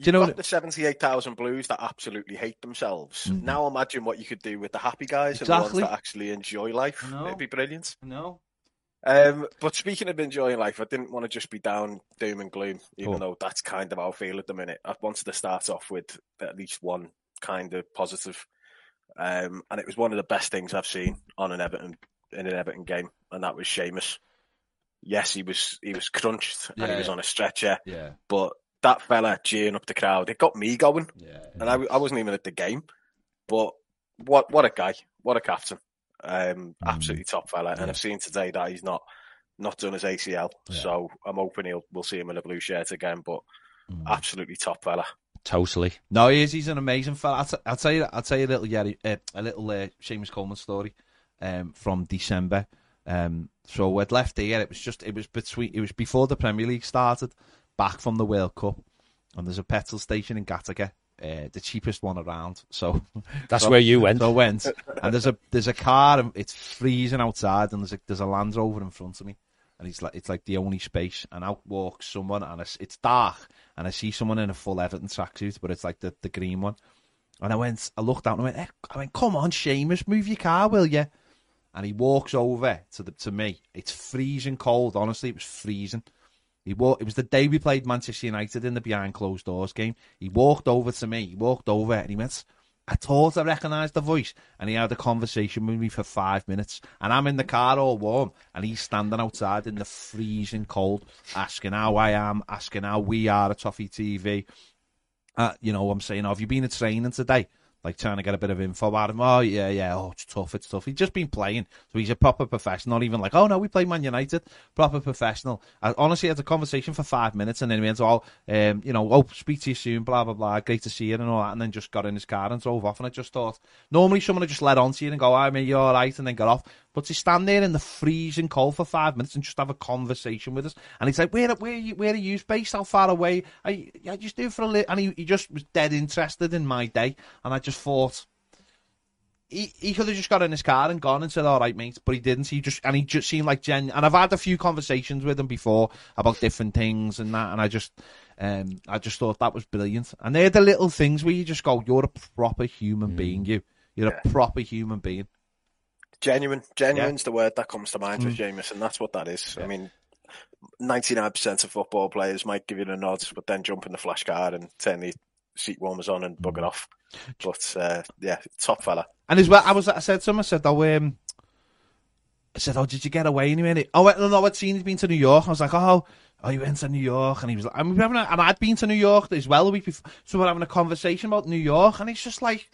Do you know what? got the seventy-eight thousand blues that absolutely hate themselves. Now imagine what you could do with the happy guys and the. Exactly. ones that actually enjoy life. No. It'd be brilliant. No. Um, but speaking of enjoying life, I didn't want to just be down doom and gloom, even Oh. though that's kind of how I feel at the minute. I wanted to start off with at least one kind of positive. Um, and it was one of the best things I've seen on an Everton in an Everton game, and that was Seamus. Yes, he was he was crunched and he was yeah. on a stretcher, Yeah. but that fella cheering up the crowd, it got me going. Yeah. And I, I wasn't even at the game, but what what a guy, what a captain, um, absolutely top fella. And I've seen today that he's not not done his ACL, Yeah. so I'm hoping he'll we'll see him in a blue shirt again. But absolutely top fella. Totally. No, he is. He's an amazing fella. I'll, t- I'll tell you. I'll tell you a little, Yeri, uh, a little uh, Seamus Coleman story um, from December. Um, so we'd left here. It was just. It was between. It was before the Premier League started. Back from the World Cup, and there's a petrol station in Gattaca, uh, the cheapest one around. So That's so- where you went. So I went, and there's a there's a car, and it's freezing outside, and there's a there's a Land Rover in front of me, and it's like it's like the only space, and out walks someone, and it's, it's dark, and I see someone in a full Everton tracksuit, but it's like the, the green one, and I went, I looked out and I went, eh, I went, come on, Seamus, move your car, will you? And he walks over to the to me. It's freezing cold. Honestly, it was freezing. He walked. It was the day we played Manchester United in the behind closed doors game. He walked over to me. He walked over and he went. I thought I recognised the voice, and he had a conversation with me for five minutes. And I'm in the car all warm, and he's standing outside in the freezing cold, asking how I am, asking how we are at Toffee TV. Uh, you know, I'm saying, oh, have you been at training today? Like trying to get a bit of info out of him. Oh yeah, yeah. Oh, it's tough. It's tough. He's just been playing, so he's a proper professional. Not even like, oh no, we play Man United. Proper professional. I honestly had a conversation for five minutes, and then he went, oh, um, you know, oh, speak to you soon. Blah blah blah. Great to see you and all that. And then just got in his car and drove off. And I just thought, normally someone would just let on to you and go, I mean, you're all right, and then get off. But to stand there in the freezing cold for five minutes and just have a conversation with us, and he's like, "Where, where, are you, where are you based? How far away? I, I just do for a little." And he, he just was dead interested in my day, and I just thought, he, he could have just got in his car and gone and said, "All right, mate," but he didn't. He just and he just seemed like gen. And I've had a few conversations with him before about different things and that, and I just, um, I just thought that was brilliant. And they're the little things where you just go, "You're a proper human being. You, you're a proper human being." Genuine, genuine's the word that comes to mind with Seamus, and that's what that is. I mean, ninety nine percent of football players might give you the nod, but then jump in the flash car and turn the seat warmers on and bugger off. But uh, yeah, top fella. And as well, I was, I said to him, I said, "Oh, um, I said, oh, did you get away anyway?" Oh, no, no, I'd seen he'd been to New York. I was like, "Oh." Oh, you went to New York, and he was like, we having a, and I'd been to New York as well a week before, so we're having a conversation about New York, and it's just like,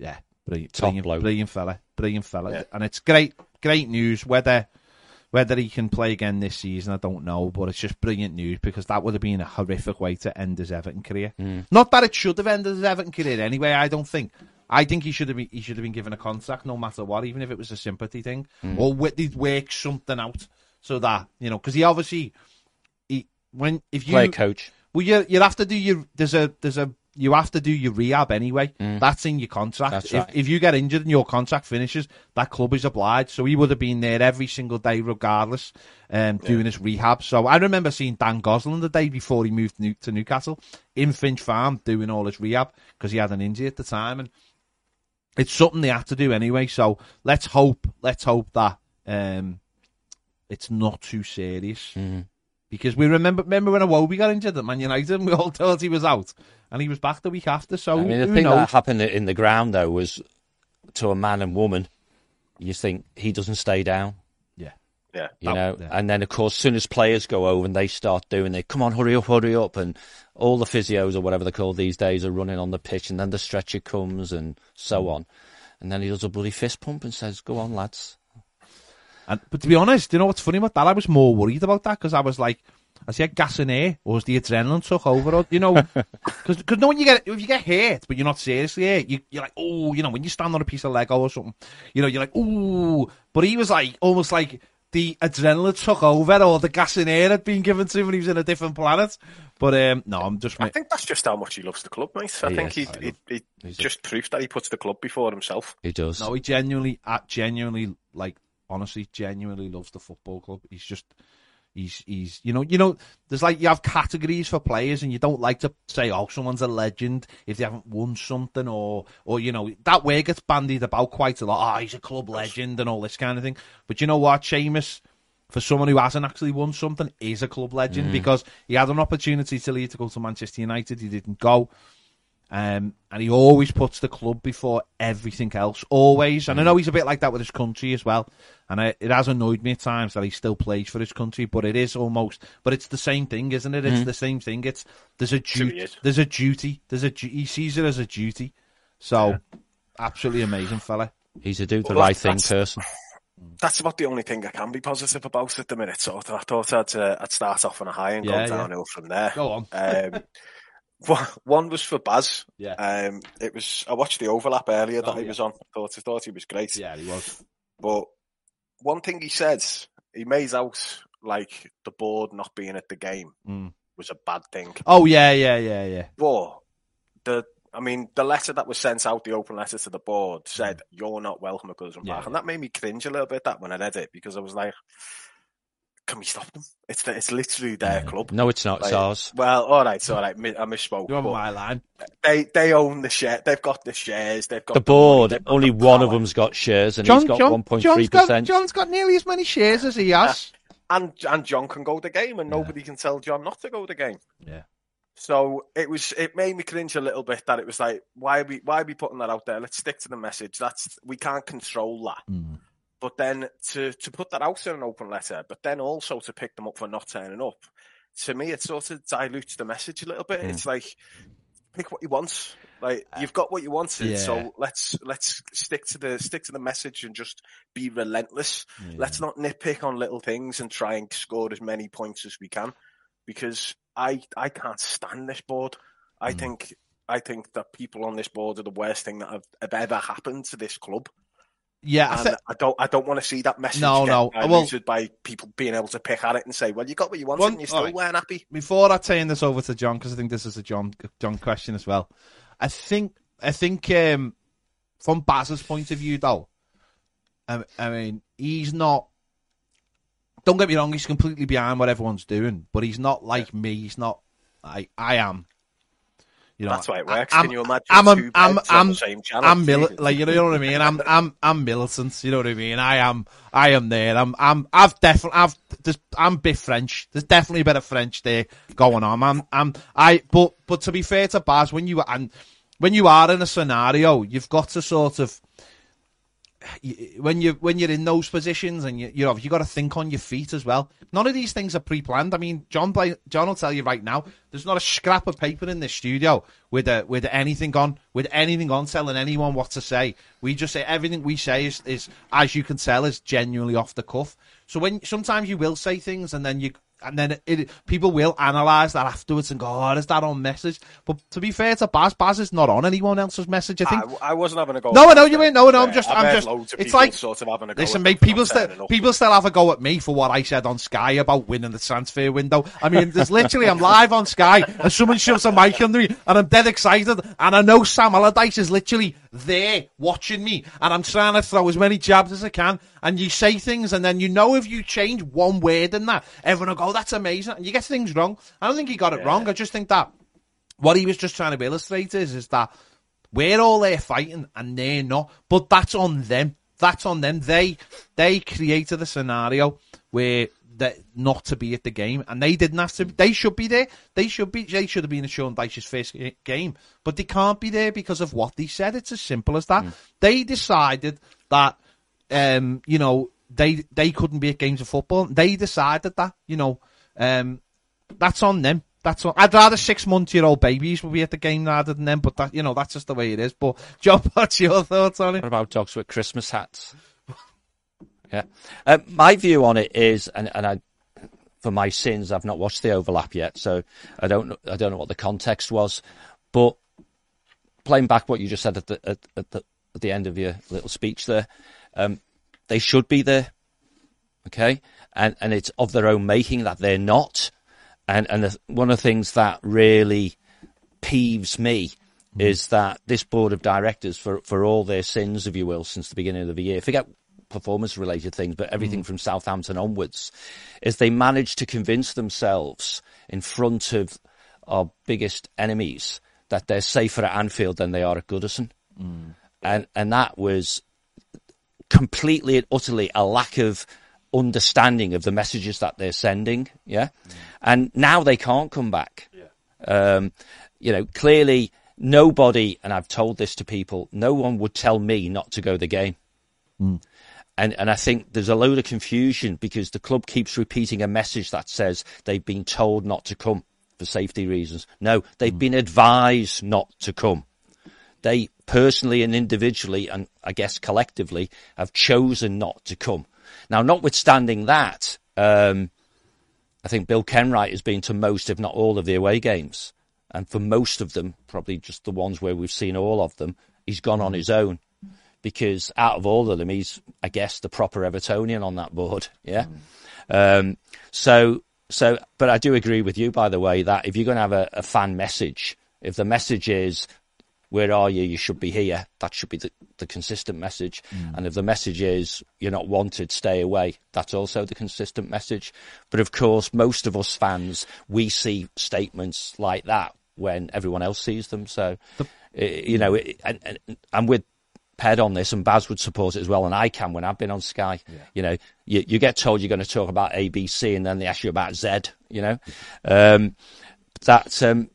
yeah, brilliant, Top brilliant, bloke. brilliant fella, brilliant fella, Yeah. and it's great, great news. Whether whether he can play again this season, I don't know, but it's just brilliant news because that would have been a horrific way to end his Everton career. Hmm. Not that it should have ended his Everton career anyway. I don't think. I think he should have been he should have been given a contract no matter what, even if it was a sympathy thing, hmm. or wi- they'd work something out so that you know because he obviously he when if you Play coach. well, you you have to do your there's a there's a you have to do your rehab anyway. That's in your contract. If, if you get injured and your contract finishes, that club is obliged. So he would have been there every single day, regardless, um, doing his rehab. So I remember seeing Dan Gosling the day before he moved New- to Newcastle in Finch Farm doing all his rehab because he had an injury at the time, and it's something they have to do anyway. So let's hope, let's hope that um, it's not too serious. Because we remember remember when Iwobi got injured at Man United and we all thought he was out and he was back the week after. So I mean, the who thing knows? that happened in the ground though was to a man and woman. You think he doesn't stay down, yeah. Yeah, you That- know, yeah. and then of course, soon as players go over and they start doing it, come on, hurry up, hurry up, and all the physios or whatever they're called these days are running on the pitch, and then the stretcher comes and so Mm. on, and then he does a bloody fist pump and says, "Go on, lads." And, but to be honest, you know what's funny about that? I was more worried about that because I was like, I said gas in air, or was the adrenaline took over? Or, you know, because because no, when you get if you get hurt, but you're not seriously hurt, you, you're like, oh, you know, when you stand on a piece of Lego or something, you know, you're like, ooh. But he was like, almost like the adrenaline took over, or the gas in air had been given to him when he was in a different planet. But um, no, I'm just. I think that's just how much he loves the club, mate. I He think is. he, he, he He's a- just proves that he puts the club before himself. He does. No, he genuinely, uh, genuinely, like honestly, genuinely loves the football club. He's just, he's, he's, you know, you know, there's like you have categories for players, and you don't like to say, oh, someone's a legend if they haven't won something, or, or you know, that way gets bandied about quite a lot. Oh, he's a club legend and all this kind of thing. But you know what, Seamus. For someone who hasn't actually won something, is a club legend mm. because he had an opportunity to leave to go to Manchester United. He didn't go. Um, and he always puts the club before everything else, always. And I Mm. know he's a bit like that with his country as well. And I, it has annoyed me at times that he still plays for his country, but it is almost, but it's the same thing, isn't it? It's the same thing. It's there's a duty, he there's a duty, there's a he sees it as a duty. So absolutely amazing fella. He's a do the Well, right thing that's- person. That's about the only thing I can be positive about at the minute. So I thought I'd, uh, I'd start off on a high and Yeah, go yeah. downhill from there. Go on. Um, one- was for Baz. Yeah. Um, it was I watched the overlap earlier that Oh, he yeah. was on. I thought I thought he was great. Yeah, he was. But one thing he said, he made out like the board not being at the game Mm. was a bad thing. Oh yeah, yeah, yeah, yeah. But the I mean, the letter that was sent out, the open letter to the board, said you're not welcome at Goodison Yeah, Park, and that made me cringe a little bit. That when I read it, because I was like, "Can we stop them? It's the, it's literally their club." No, it's not. It's ours. Well, all right, it's all right. I misspoke. You're on my line. they they own the share. They've got the shares. They've got The money, board, they've only the one of them's got shares, and John, he's got John, one point John's three got, percent. John's got nearly as many shares as he has. and and John can go the game, and nobody can tell John not to go the game. Yeah. So it was. It made me cringe a little bit that it was like, why are we why are we putting that out there? Let's stick to the message. That's we can't control that. Mm. But then to to put that out in an open letter, but then also to pick them up for not turning up, to me it sort of dilutes the message a little bit. Mm. It's like pick what you want. Like you've got what you wanted, Yeah. so let's let's stick to the stick to the message and just be relentless. Let's not nitpick on little things and try and score as many points as we can, because I I can't stand this board. I Mm. think I think that people on this board are the worst thing that have, have ever happened to this club. Yeah, I thi- I don't I don't want to see that message No, no. diluted by people being able to pick at it and say, "Well, you got what you wanted, One- and you still alright. weren't happy." before I turn this over to John, because I think this is a John John question as well. I think I think um, from Baz's point of view, though, I, I mean he's not. Don't get me wrong; he's completely behind what everyone's doing, but he's not like me. He's not. I I am. You know, That's why it works. I'm, Can you imagine I'm, I'm, I'm, the same channel? I'm mili- like you know what I mean. I'm I'm I'm militant. You know what I mean. I am I am there. I'm I'm I've definitely I've there's, I'm a bit French. There's definitely a bit of French there going on. I'm I'm I but but to be fair to Baz, when you and when you are in a scenario, you've got to sort of when you when you're in those positions and you you know you got to think on your feet as well. None of these things are pre-planned. I mean, John John will tell you right now. There's not a scrap of paper in this studio with a, with anything on with anything on telling anyone what to say. We just say everything we say is, is as you can tell is genuinely off the cuff. So when sometimes you will say things and then you and then it, people will analyse that afterwards and go, "Oh, is that on message?" But to be fair to Baz, Baz is not on anyone else's message. I think I, I wasn't having a go. no, at I know that, you ain't. No, no, I'm just, I'm just. loads of It's like, sort of having a go. listen, at mate. People still, people still have a go at me for what I said on Sky about winning the transfer window. I mean, there's literally, I'm live on Sky, and someone shoves a mic under me, and I'm dead excited, and I know Sam Allardyce is literally there watching me, and I'm trying to throw as many jabs as I can, and you say things, and then you know if you change one word in that, everyone will go, "That's amazing," and you get things wrong. I don't think he got it wrong. I just think that what he was just trying to illustrate is is that we're all there fighting and they're not. But that's on them. That's on them. They they created a scenario where that not to be at the game, and they didn't have to. They should be there. They should be. They should have been at Sean Dyche's first game, but they can't be there because of what they said. It's as simple as that. They decided that, um, you know, they they couldn't be at games of football. They decided that, you know, um, that's on them. That's on, I'd rather six month year old babies will be at the game rather than them, but that you know that's just the way it is. But John, what's your thoughts on it? What about dogs with Christmas hats? Yeah. Uh, my view on it is, and, and I, for my sins, I've not watched the overlap yet, so I don't know, I don't know what the context was, but playing back what you just said at the at, at the at the end of your little speech there, um, they should be there, okay, and and it's of their own making that they're not, and and the, one of the things that really peeves me is that this board of directors, for, for all their sins, if you will, since the beginning of the year, forget performance related things, but everything mm. from Southampton onwards, is they managed to convince themselves in front of our biggest enemies that they're safer at Anfield than they are at Goodison. Mm. And, and that was completely and utterly a lack of understanding of the messages that they're sending. Yeah. Mm. And now they can't come back. Um, you know, clearly nobody, and I've told this to people, no one would tell me not to go the game. And, and I think there's a load of confusion because the club keeps repeating a message that says they've been told not to come for safety reasons. No, they've been advised not to come. They personally and individually, and I guess collectively, have chosen not to come. Now, notwithstanding that, um, I think Bill Kenwright has been to most, if not all, of the away games. And for most of them, probably just the ones where we've seen all of them, he's gone on his own. Because out of all of them, he's, I guess, the proper Evertonian on that board. Yeah. Um, so, so, but I do agree with you, by the way, that if you're going to have a, a fan message, if the message is, where are you? You should be here. That should be the, the consistent message. And if the message is, you're not wanted, stay away, that's also the consistent message. But of course, most of us fans, we see statements like that when everyone else sees them. So, eh, you know, it, and, and I'm with Ped on this, and Baz would support it as well, and I can when I've been on Sky. You know, you, you get told you're going to talk about ABC, and then they ask you about Z. You know, um, that um,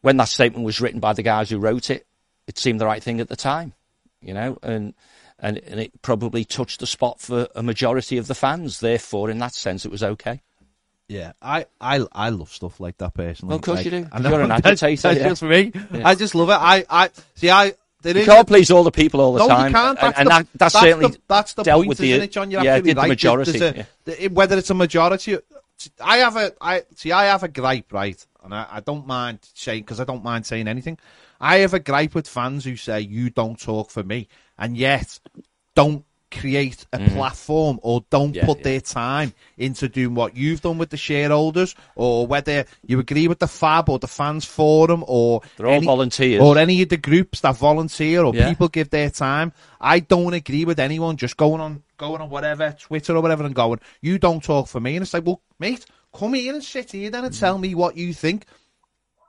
when that statement was written by the guys who wrote it, it seemed the right thing at the time. You know, and and, and it probably touched the spot for a majority of the fans. Therefore, in that sense, it was okay. Yeah, I, I, I love stuff like that personally. Well, of course Like, you do. I know, You're an agitator, That's yeah. just for me. Yeah. I just love it. I, I see. I there You can't please all the people all the no, time, you can't. and, That's and the, that, that's, that's certainly the, that's the dealt point, with the isn't it, John? You're yeah, absolutely the right. majority. A- yeah. the- whether it's a majority, I have a, I see. I have a gripe, right? And I, I don't mind saying because I don't mind saying anything. I have a gripe with fans who say you don't talk for me, and yet don't create a mm-hmm. platform or don't. Yeah, put yeah. their time into doing what you've done with the shareholders, or whether you agree with the Fab or the fans forum, or They're all volunteers. or any of the groups that volunteer or Yeah. people give their time. I don't agree with anyone just going on going on whatever Twitter or whatever and going, you don't talk for me. And it's like, well, mate, come here and sit here then and mm-hmm. tell me what you think.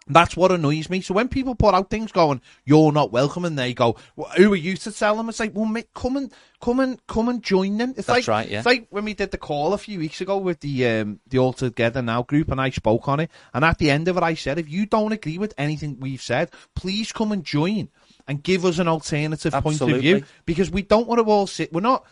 That's what annoys me. So when people put out things going, "You're not welcome," and they go, well, "Who are you to tell them?" It's like, well, mate, come and come and come and join them. It's That's like, right, yeah. It's like when we did the call a few weeks ago with the um, the All Together Now group, and I spoke on it. And at the end of it, I said, if you don't agree with anything we've said, please come and join and give us an alternative point of view because we don't want to all sit. We're not.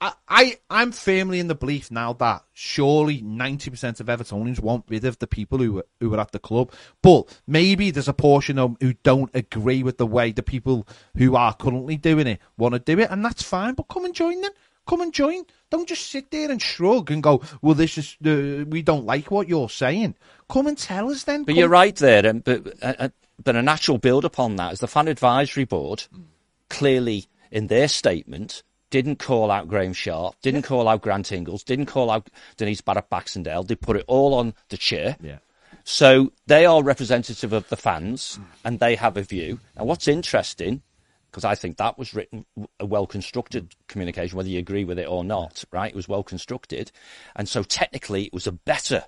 I, I I'm firmly in the belief now that surely ninety percent of Evertonians want rid of the people who who are at the club, but maybe there's a portion of 'em who don't agree with the way the people who are currently doing it want to do it, and that's fine. But come and join them. Come and join. Don't just sit there and shrug and go, "Well, this is uh, we don't like what you're saying." Come and tell us then. But Come- you're right there, and but uh, uh, but a natural build upon that is the fan advisory board clearly in their statement didn't call out Graeme Sharp, didn't call out Grant Ingles, didn't call out Denise Barrett Baxendale. They put it all on the chair. Yeah. So they are representative of the fans, and they have a view. And what's interesting, because I think that was written a well constructed communication, whether you agree with it or not, right? It was well constructed, and so technically it was a better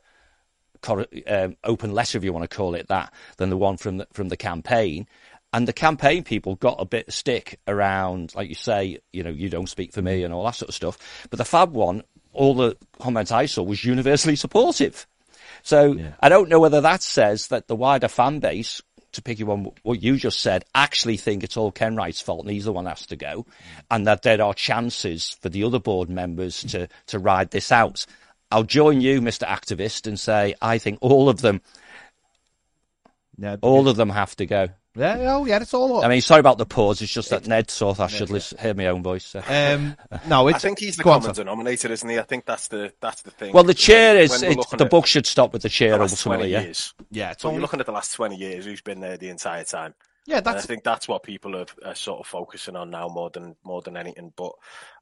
um, open letter, if you want to call it that, than the one from the, from the campaign. And the campaign people got a bit of stick around, like you say, you know, you don't speak for me and all that sort of stuff. But the Fab one, all the comments I saw was universally supportive. So I don't know whether that says that the wider fan base, to pick you on what you just said, actually think it's all Kenwright's fault and he's the one that has to go, mm. and that there are chances for the other board members to, to ride this out. I'll join you, Mr. Activist, and say I think all of them, yeah, all of them have to go. Yeah, oh yeah, it's all. I mean, sorry about the pause. It's just that Ned thought I should listen, hear my own voice. so. um, no, it's I think he's the go on, common sir. denominator, isn't he? I think that's the that's the thing. Well, the chair is When it, the book should stop with the chair the last ultimately. twenty Yeah. years. Yeah, So only, you're looking at the last twenty years. Who's been there the entire time? yeah, And I think that's what people are, are sort of focusing on now more than more than anything. But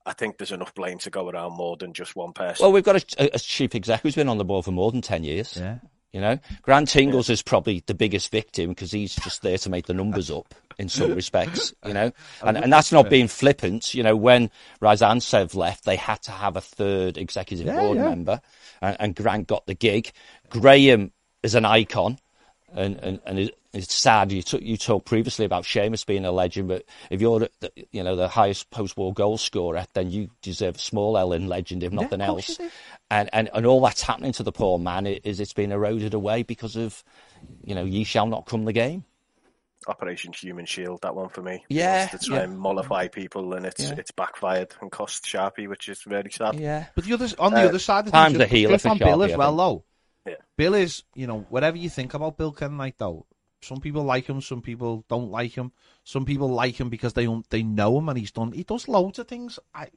I think there's enough blame to go around more than just one person. Well, we've got a, a chief exec who's been on the board for more than ten years. yeah. You know, Grant Ingles is probably the biggest victim because he's just there to make the numbers up in some respects. You know, and and that's not being flippant. You know, when Ryazantsev left, they had to have a third executive Yeah, board yeah. member, and, and Grant got the gig. Graeme is an icon. And, and, and it's sad. You took you talked previously about Seamus being a legend, but if you're the, you know the highest post-war goal scorer, then you deserve a small L in legend, if nothing of course else and, and and all that's happening to the poor man is it's been eroded away because of you know ye shall not come the game Operation Human Shield. That one for me. Yeah, to try yeah. and mollify people, and it's Yeah. it's backfired and cost Sharpie, which is very sad. Yeah. But the other on the Uh, other side of time's things, a healer Griff for on Bill Sharpie, as well, though. Yeah. Bill is, you know, whatever you think about Bill Kenwright, though, some people like him, some people don't like him. Some people like him because they don't, they know him, and he's done he does loads of things. I,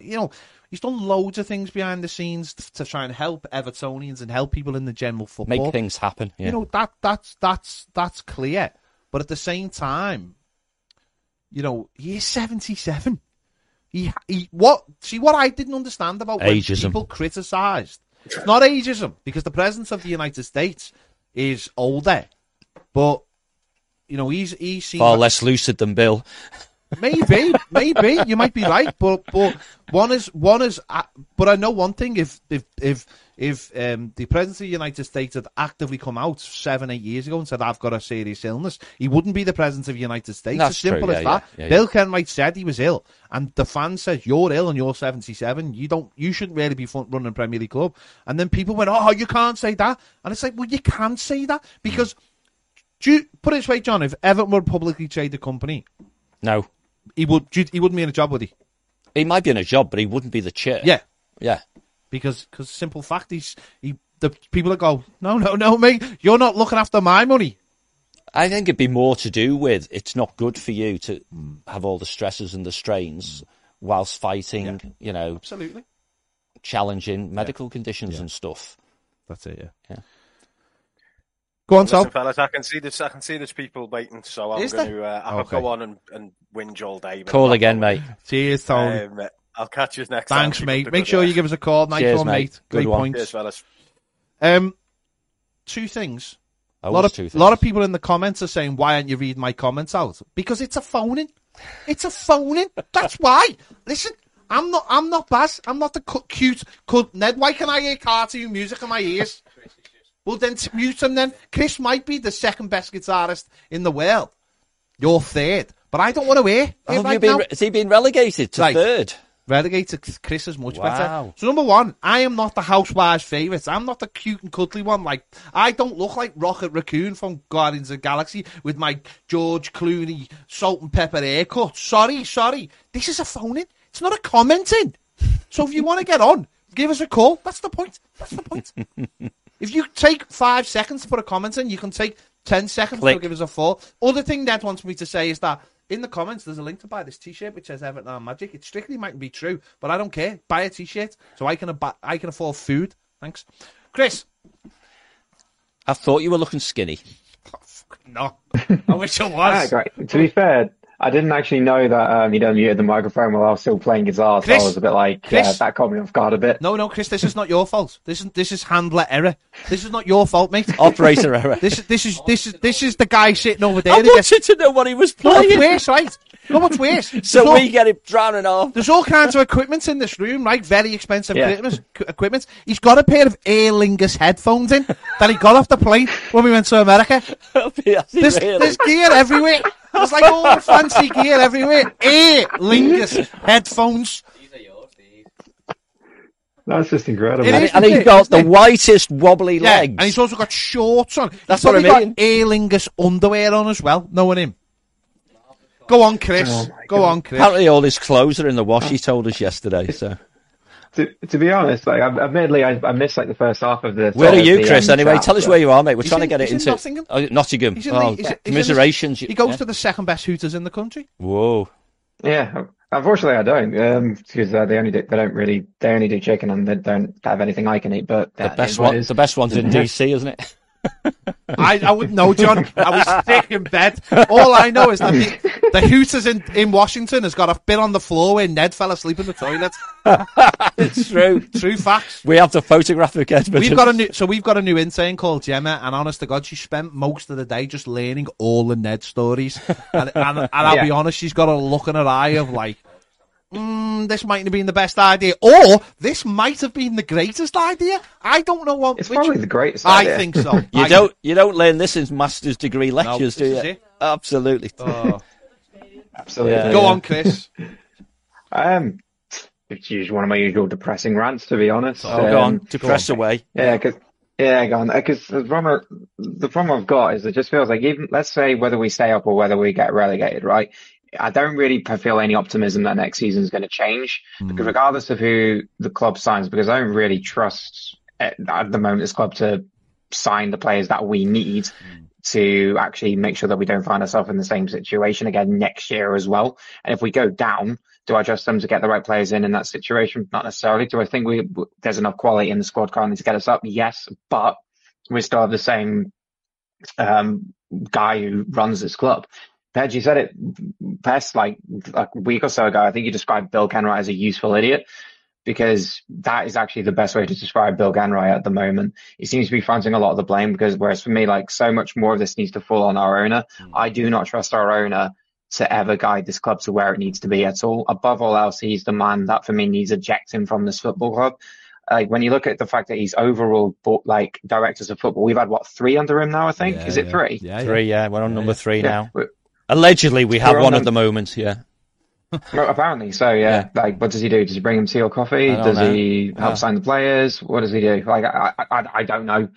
you know, he's done loads of things behind the scenes to, to try and help Evertonians and help people in the general football. Make things happen. Yeah. You know that that's that's that's clear. But at the same time, you know, he is seventy seven. He, he what see what I didn't understand about Ageism. people criticised. It's not ageism because the president of the United States is older, but you know he's he's seen Far less lucid than Bill. maybe, maybe you might be right, but but one is one is. uh, But I know one thing: if if if if um, the president of the United States had actively come out seven eight years ago and said I've got a serious illness, he wouldn't be the president of the United States. That's as simple true, as yeah, that. yeah, yeah, Bill Kenwright said he was ill, and the fan says you're ill and you're seventy seven. You don't, you shouldn't really be front running a Premier League club. And then people went, oh, you can't say that, and it's like, well, you can say that because. Do you, put it this way, John. If Everton were publicly traded company, No. he would he wouldn't be in a job, would he? He might be in a job, but he wouldn't be the chair. Yeah, Yeah. because because simple fact, he's he the people that go, no, no, no, mate, you're not looking after my money. I think it'd be more to do with it's not good for you to hmm. have all the stresses and the strains hmm. whilst fighting, you know, Absolutely, challenging medical conditions and stuff. that's it. Yeah. Yeah. Go on, Listen, Tom. fellas, I can see this. I can see there's people waiting, so I'm Is going to. Uh, I could Okay. go on and, and whinge all day. Call again, going. mate. Cheers, Tony. Um, I'll catch you next time. Thanks, time. mate. Keep up the Make sure work. you give us a call. Nice Cheers, one, mate. mate. Good Great one. points. Cheers, fellas. Um, two things. A lot of a lot of people in the comments are saying, "Why aren't you reading my comments out?" Because it's a phoning. It's a phoning. That's why. Listen, I'm not. I'm not Baz. I'm not the cu- cute, cut Ned. Why can I hear cartoon music in my ears? Well, then to mute him. Then Chris might be the second best guitarist in the world. You're third, but I don't want to hear Oh, right been, has he been relegated to Right. third? Relegated Chris is much better. So number one, I am not the housewives' favourites. I'm not the cute and cuddly one. Like I don't look like Rocket Raccoon from Guardians of the Galaxy with my George Clooney salt and pepper haircut. Sorry, sorry. This is a phoning. It's not a commenting. So if you want to get on, give us a call. That's the point. That's the point. if you take five seconds to put a comment in, you can take ten seconds Click. to give us a call. Other thing Ned wants me to say is that in the comments there's a link to buy this T-shirt which says Everton are Magic. It strictly mightn't be true, but I don't care. Buy a T-shirt so I can ab- I can afford food. Thanks, Chris. I thought you were looking skinny. No, I wish I was. great. To be fair, I didn't actually know that um, you'd unmuted the microphone while I was still playing guitar, so Chris? I was a bit like, Chris? yeah, that caught me off guard a bit. No, no, Chris. This is not your fault. This is this is handler error. This is not your fault, mate. Operator error. This is this is this is this is the guy sitting over there. I who gets- wanted to know what he was No, what's playing. worse, right? No, what's worse? So There's no- we get it drowning off. There's all kinds of equipment in this room, right? Very expensive Yeah. equipment. equipment. He's got a pair of Aer Lingus headphones in that he got off the plane when we went to America. Has he There's, really? there's gear everywhere. There's like all the fancy gear everywhere. Aer Lingus headphones. These are yours, these. That's just incredible. It and, is, and he's it? got the it? whitest wobbly Yeah, legs. and he's also got shorts on. That's he's what I probably mean. got Aer Lingus underwear on as well, knowing him. Go on, Chris. Oh Go God. on, Chris. Apparently, all his clothes are in the wash. He told us yesterday. So, to, to be honest, like, I- admittedly, I, I missed like the first half of the. where are you, Chris? um, Anyway, tell us where you are, mate. We're He's trying in- to get it into Nottingham. Oh, Nottingham. He's in oh, the, he's, he's in the- commiserations. he goes yeah. to the second best Hooters in the country. Whoa. Yeah, unfortunately, I don't, um, because uh, they only do, they don't really they only do chicken and they don't have anything I can eat. But The best one. it is. The best one's in DC, isn't it? I, I wouldn't know, John. I was sick in bed. All I know is that the, the Hooters in, in Washington has got a bit on the floor where Ned fell asleep in the toilet. it's true. True facts. We have to photograph the evidence. We've got a new, so we've got a new intern called Gemma, and honest to God, she spent most of the day just learning all the Ned stories. And, and, and I'll be honest, she's got a look in her eye of like, mm, this mightn't have been the best idea, or this might have been the greatest idea. I don't know what. It's which- probably the greatest. I idea. think so. You I- don't. You don't learn this in master's degree lectures, this do you? Absolutely. Oh. Absolutely. Yeah. Go on, Chris. Um, it's usually one of my usual depressing rants, to be honest. Oh, go on. Um, Depress away. Yeah, because Yeah, go on. Because the problem, the problem I've got is it just feels like even let's say whether we stay up or whether we get relegated, right? I don't really feel any optimism that next season is going to change because regardless of who the club signs, because I don't really trust at, at the moment this club to sign the players that we need to actually make sure that we don't find ourselves in the same situation again next year as well. And if we go down, do I trust them to get the right players in in that situation? Not necessarily. Do I think we there's enough quality in the squad currently to get us up? Yes, but we still have the same um, guy who runs this club. Ped, you said it best like, like a week or so ago. I think you described Bill Kenwright as a useful idiot because that is actually the best way to describe Bill Kenwright at the moment. He seems to be fronting a lot of the blame because whereas for me, like so much more of this needs to fall on our owner. Hmm. I do not trust our owner to ever guide this club to where it needs to be at all. Above all else, he's the man that for me needs ejecting from this football club. Like when you look at the fact that he's overall bo- like directors of football, we've had what three under him now. I think Yeah, is it yeah. three? Yeah, Three, yeah. We're on number three Yeah. now. We're- Allegedly, we have We're on one at the moment. Yeah. Well, apparently, so yeah. Like, what does he do? Does he bring him tea or coffee? Does know. he help Yeah. sign the players? What does he do? Like, I, I, I, I don't know.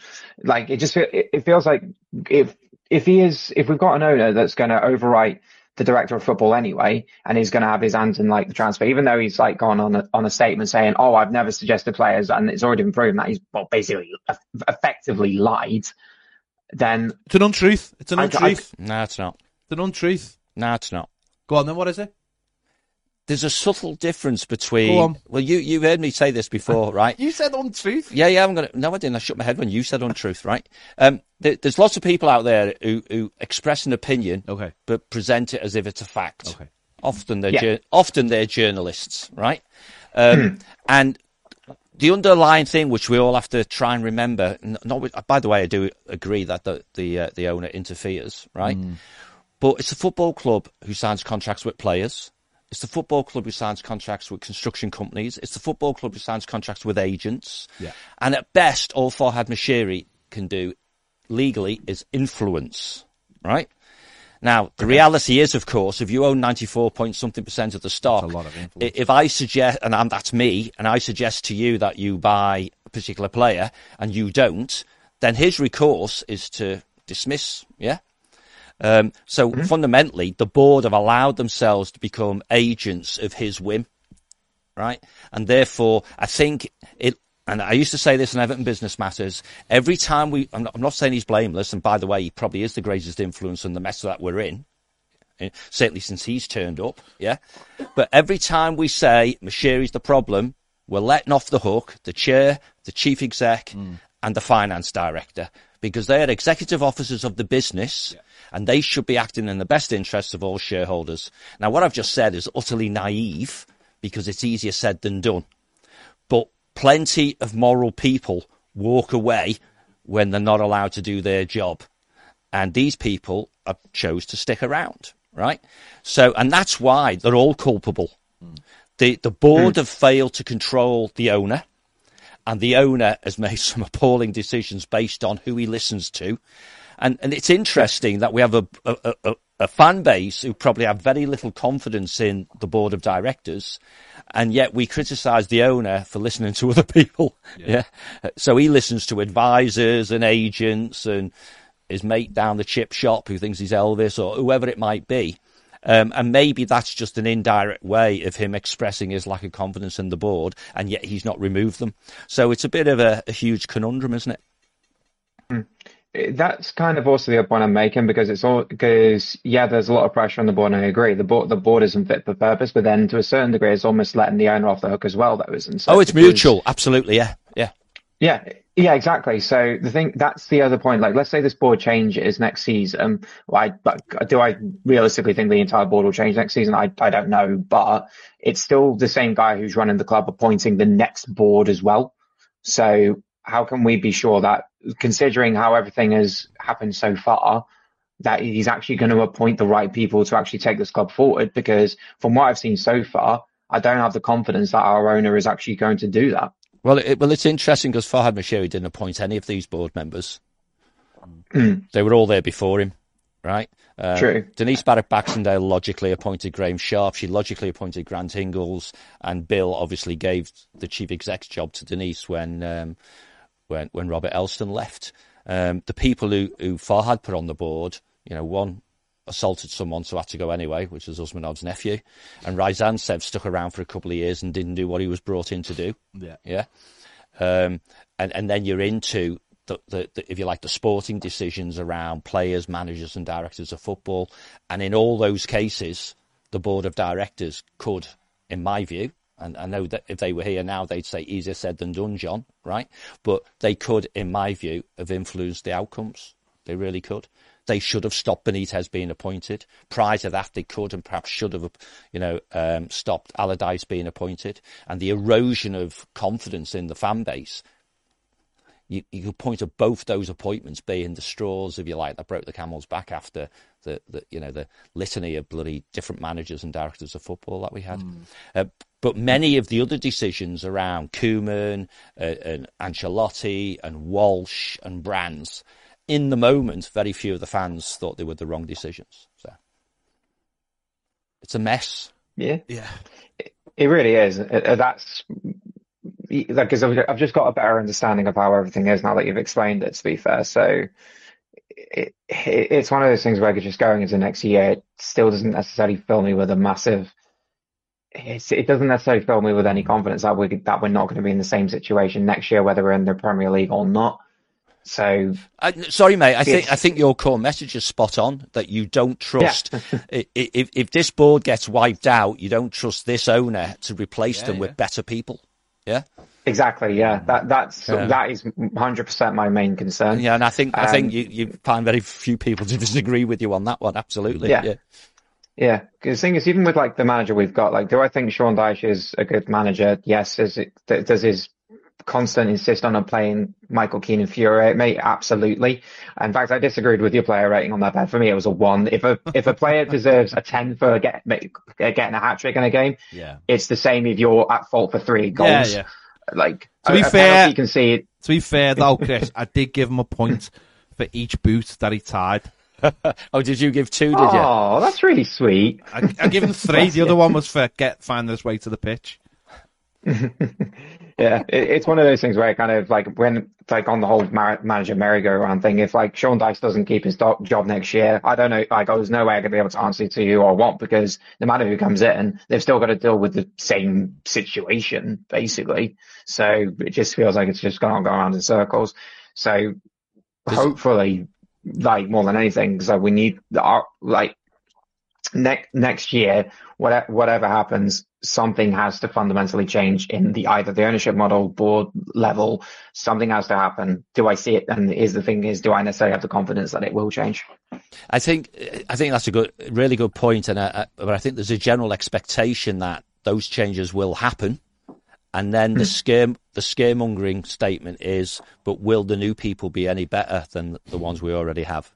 Like, it just feel, it, it feels like if if he is if we've got an owner that's going to overwrite the director of football anyway, and he's going to have his hands in like the transfer, even though he's like gone on a, on a statement saying, "Oh, I've never suggested players," and it's already been proven that he's well basically effectively lied. Then It's an untruth. It's an I- I- untruth. No, it's not. It's an untruth. No, it's not. Go on then. What is it? There's a subtle difference between. Go on. Well, you you heard me say this before, right? You said untruth. Yeah, yeah, I'm gonna. No, I didn't. I shook my head when you said untruth, right? Um, there, there's lots of people out there who, who express an opinion, Okay. but present it as if it's a fact. Okay. Often they're Yeah. jour- often they're journalists, right? Um, and the underlying thing, which we all have to try and remember. n- Not by the way, I do agree that the the uh, the owner interferes, right? But it's the football club who signs contracts with players. It's the football club who signs contracts with construction companies. It's the football club who signs contracts with agents. Yeah. And at best, all Farhad Moshiri can do legally is influence, right? Now, the reality is, of course, if you own 94 point something percent of the stock, a lot of influence. if I suggest, and I'm, that's me, and I suggest to you that you buy a particular player and you don't, then his recourse is to dismiss, yeah? Um, so fundamentally, the board have allowed themselves to become agents of his whim, right? And therefore, I think it. And I used to say this in Everton Business Matters. Every time we, I'm not, I'm not saying he's blameless, and by the way, he probably is the greatest influence in the mess that we're in. eh, Certainly since he's turned up, yeah. But every time we say Moshiri's the problem, we're letting off the hook the chair, the chief exec, and the finance director because they are executive officers of the business and they should be acting in the best interests of all shareholders. Now, what I've just said is utterly naive because it's easier said than done. But plenty of moral people walk away when they're not allowed to do their job. And these people have chose to stick around, right? So, and that's why they're all culpable. The, the board hmm. have failed to control the owner and the owner has made some appalling decisions based on who he listens to. And, and it's interesting that we have a, a, a, a fan base who probably have very little confidence in the board of directors, and yet we criticise the owner for listening to other people. Yeah. So he listens to advisors and agents and his mate down the chip shop who thinks he's Elvis or whoever it might be. Um, and maybe that's just an indirect way of him expressing his lack of confidence in the board, and yet he's not removed them. So it's a bit of a, a huge conundrum, isn't it? That's kind of also the other point I'm making because it's all because yeah, there's a lot of pressure on the board, and I agree. The board the board isn't fit for purpose, but then to a certain degree, it's almost letting the owner off the hook as well. That isn't. So oh, it's because- mutual. Absolutely. Yeah. Yeah. Yeah, yeah, exactly. So the thing that's the other point. Like, let's say this board changes next season. Well, I, do I realistically think the entire board will change next season? I I don't know, but it's still the same guy who's running the club appointing the next board as well. So how can we be sure that, considering how everything has happened so far, that he's actually going to appoint the right people to actually take this club forward? Because from what I've seen so far, I don't have the confidence that our owner is actually going to do that. Well, it, well, it's interesting because Farhad Moshiri didn't appoint any of these board members. they were all there before him, right? Um, True. Denise Barrett Baxendale logically appointed Graeme Sharp. She logically appointed Grant Ingles, and Bill obviously gave the chief exec's job to Denise when um, when when Robert Elstone left. Um, the people who who Farhad put on the board, you know, one assaulted someone, so had to go anyway, which was Usmanov's nephew, and Ryazantsev stuck around for a couple of years and didn't do what he was brought in to do. Yeah. Yeah. Um, and, and then you're into the, the, the, if you like, the sporting decisions around players, managers, and directors of football. And in all those cases, the board of directors could, in my view, and I know that if they were here now, they'd say easier said than done, John, right? But they could, in my view, have influenced the outcomes. They really could. They should have stopped Benitez being appointed. Prior to that, they could and perhaps should have, you know, um, stopped Allardyce being appointed. And the erosion of confidence in the fan base you, you could point to both those appointments being the straws, if you like, that broke the camel's back after the, the you know the litany of bloody different managers and directors of football that we had. Mm. Uh, but many of the other decisions around Koeman uh, and Ancelotti and Walsh and Brands, in the moment, very few of the fans thought they were the wrong decisions. So it's a mess. Yeah, yeah, it, it really is. Uh, that's because I've just got a better understanding of how everything is now that you've explained it. To be fair, so it, it, it's one of those things where just going into next year, it still doesn't necessarily fill me with a massive. It doesn't necessarily fill me with any confidence that we that we're not going to be in the same situation next year, whether we're in the Premier League or not. So, uh, sorry, mate. I think I think your core message is spot on. That you don't trust yeah. if if this board gets wiped out, you don't trust this owner to replace yeah, them yeah. with better people. Yeah. Exactly. Yeah. That that's yeah. that is 100 percent my main concern. Yeah, and I think um, I think um, you you find very few people to disagree with you on that one. Absolutely. Yeah. Yeah. Yeah, because the thing is, even with like the manager we've got, like, do I think Sean Dyche is a good manager? Yes. Is it, does his constant insist on playing Michael Keane infuriate me? Absolutely. In fact, I disagreed with your player rating on that. Bed. For me, it was a one. If a if a player deserves a ten for get, uh, getting a hat trick in a game, yeah, it's the same if you're at fault for three goals. Yeah, yeah. Like to be a, fair, you can see it. To be fair though, Chris, I did give him a point for each boot that he tied. oh, did you give two? Did you? Oh, that's really sweet. I, I give him three. the other one was for get finding his way to the pitch. yeah, it, it's one of those things where I kind of like when like on the whole mar- manager merry-go-round thing. If like Sean Dyche doesn't keep his do- job next year, I don't know. Like, oh, there's no way I'm gonna be able to answer to you or what because no matter who comes in, they've still got to deal with the same situation basically. So it just feels like it's just going on, going around in circles. So hopefully, like more than anything, so we need our like next next year, whatever whatever happens, something has to fundamentally change in the either the ownership model, board level. Something has to happen. Do I see it? And is the thing is, do I necessarily have the confidence that it will change? I think I think that's a good, really good point, and I, but I think there's a general expectation that those changes will happen. And then the hmm. scare, the scaremongering statement is, but will the new people be any better than the ones we already have?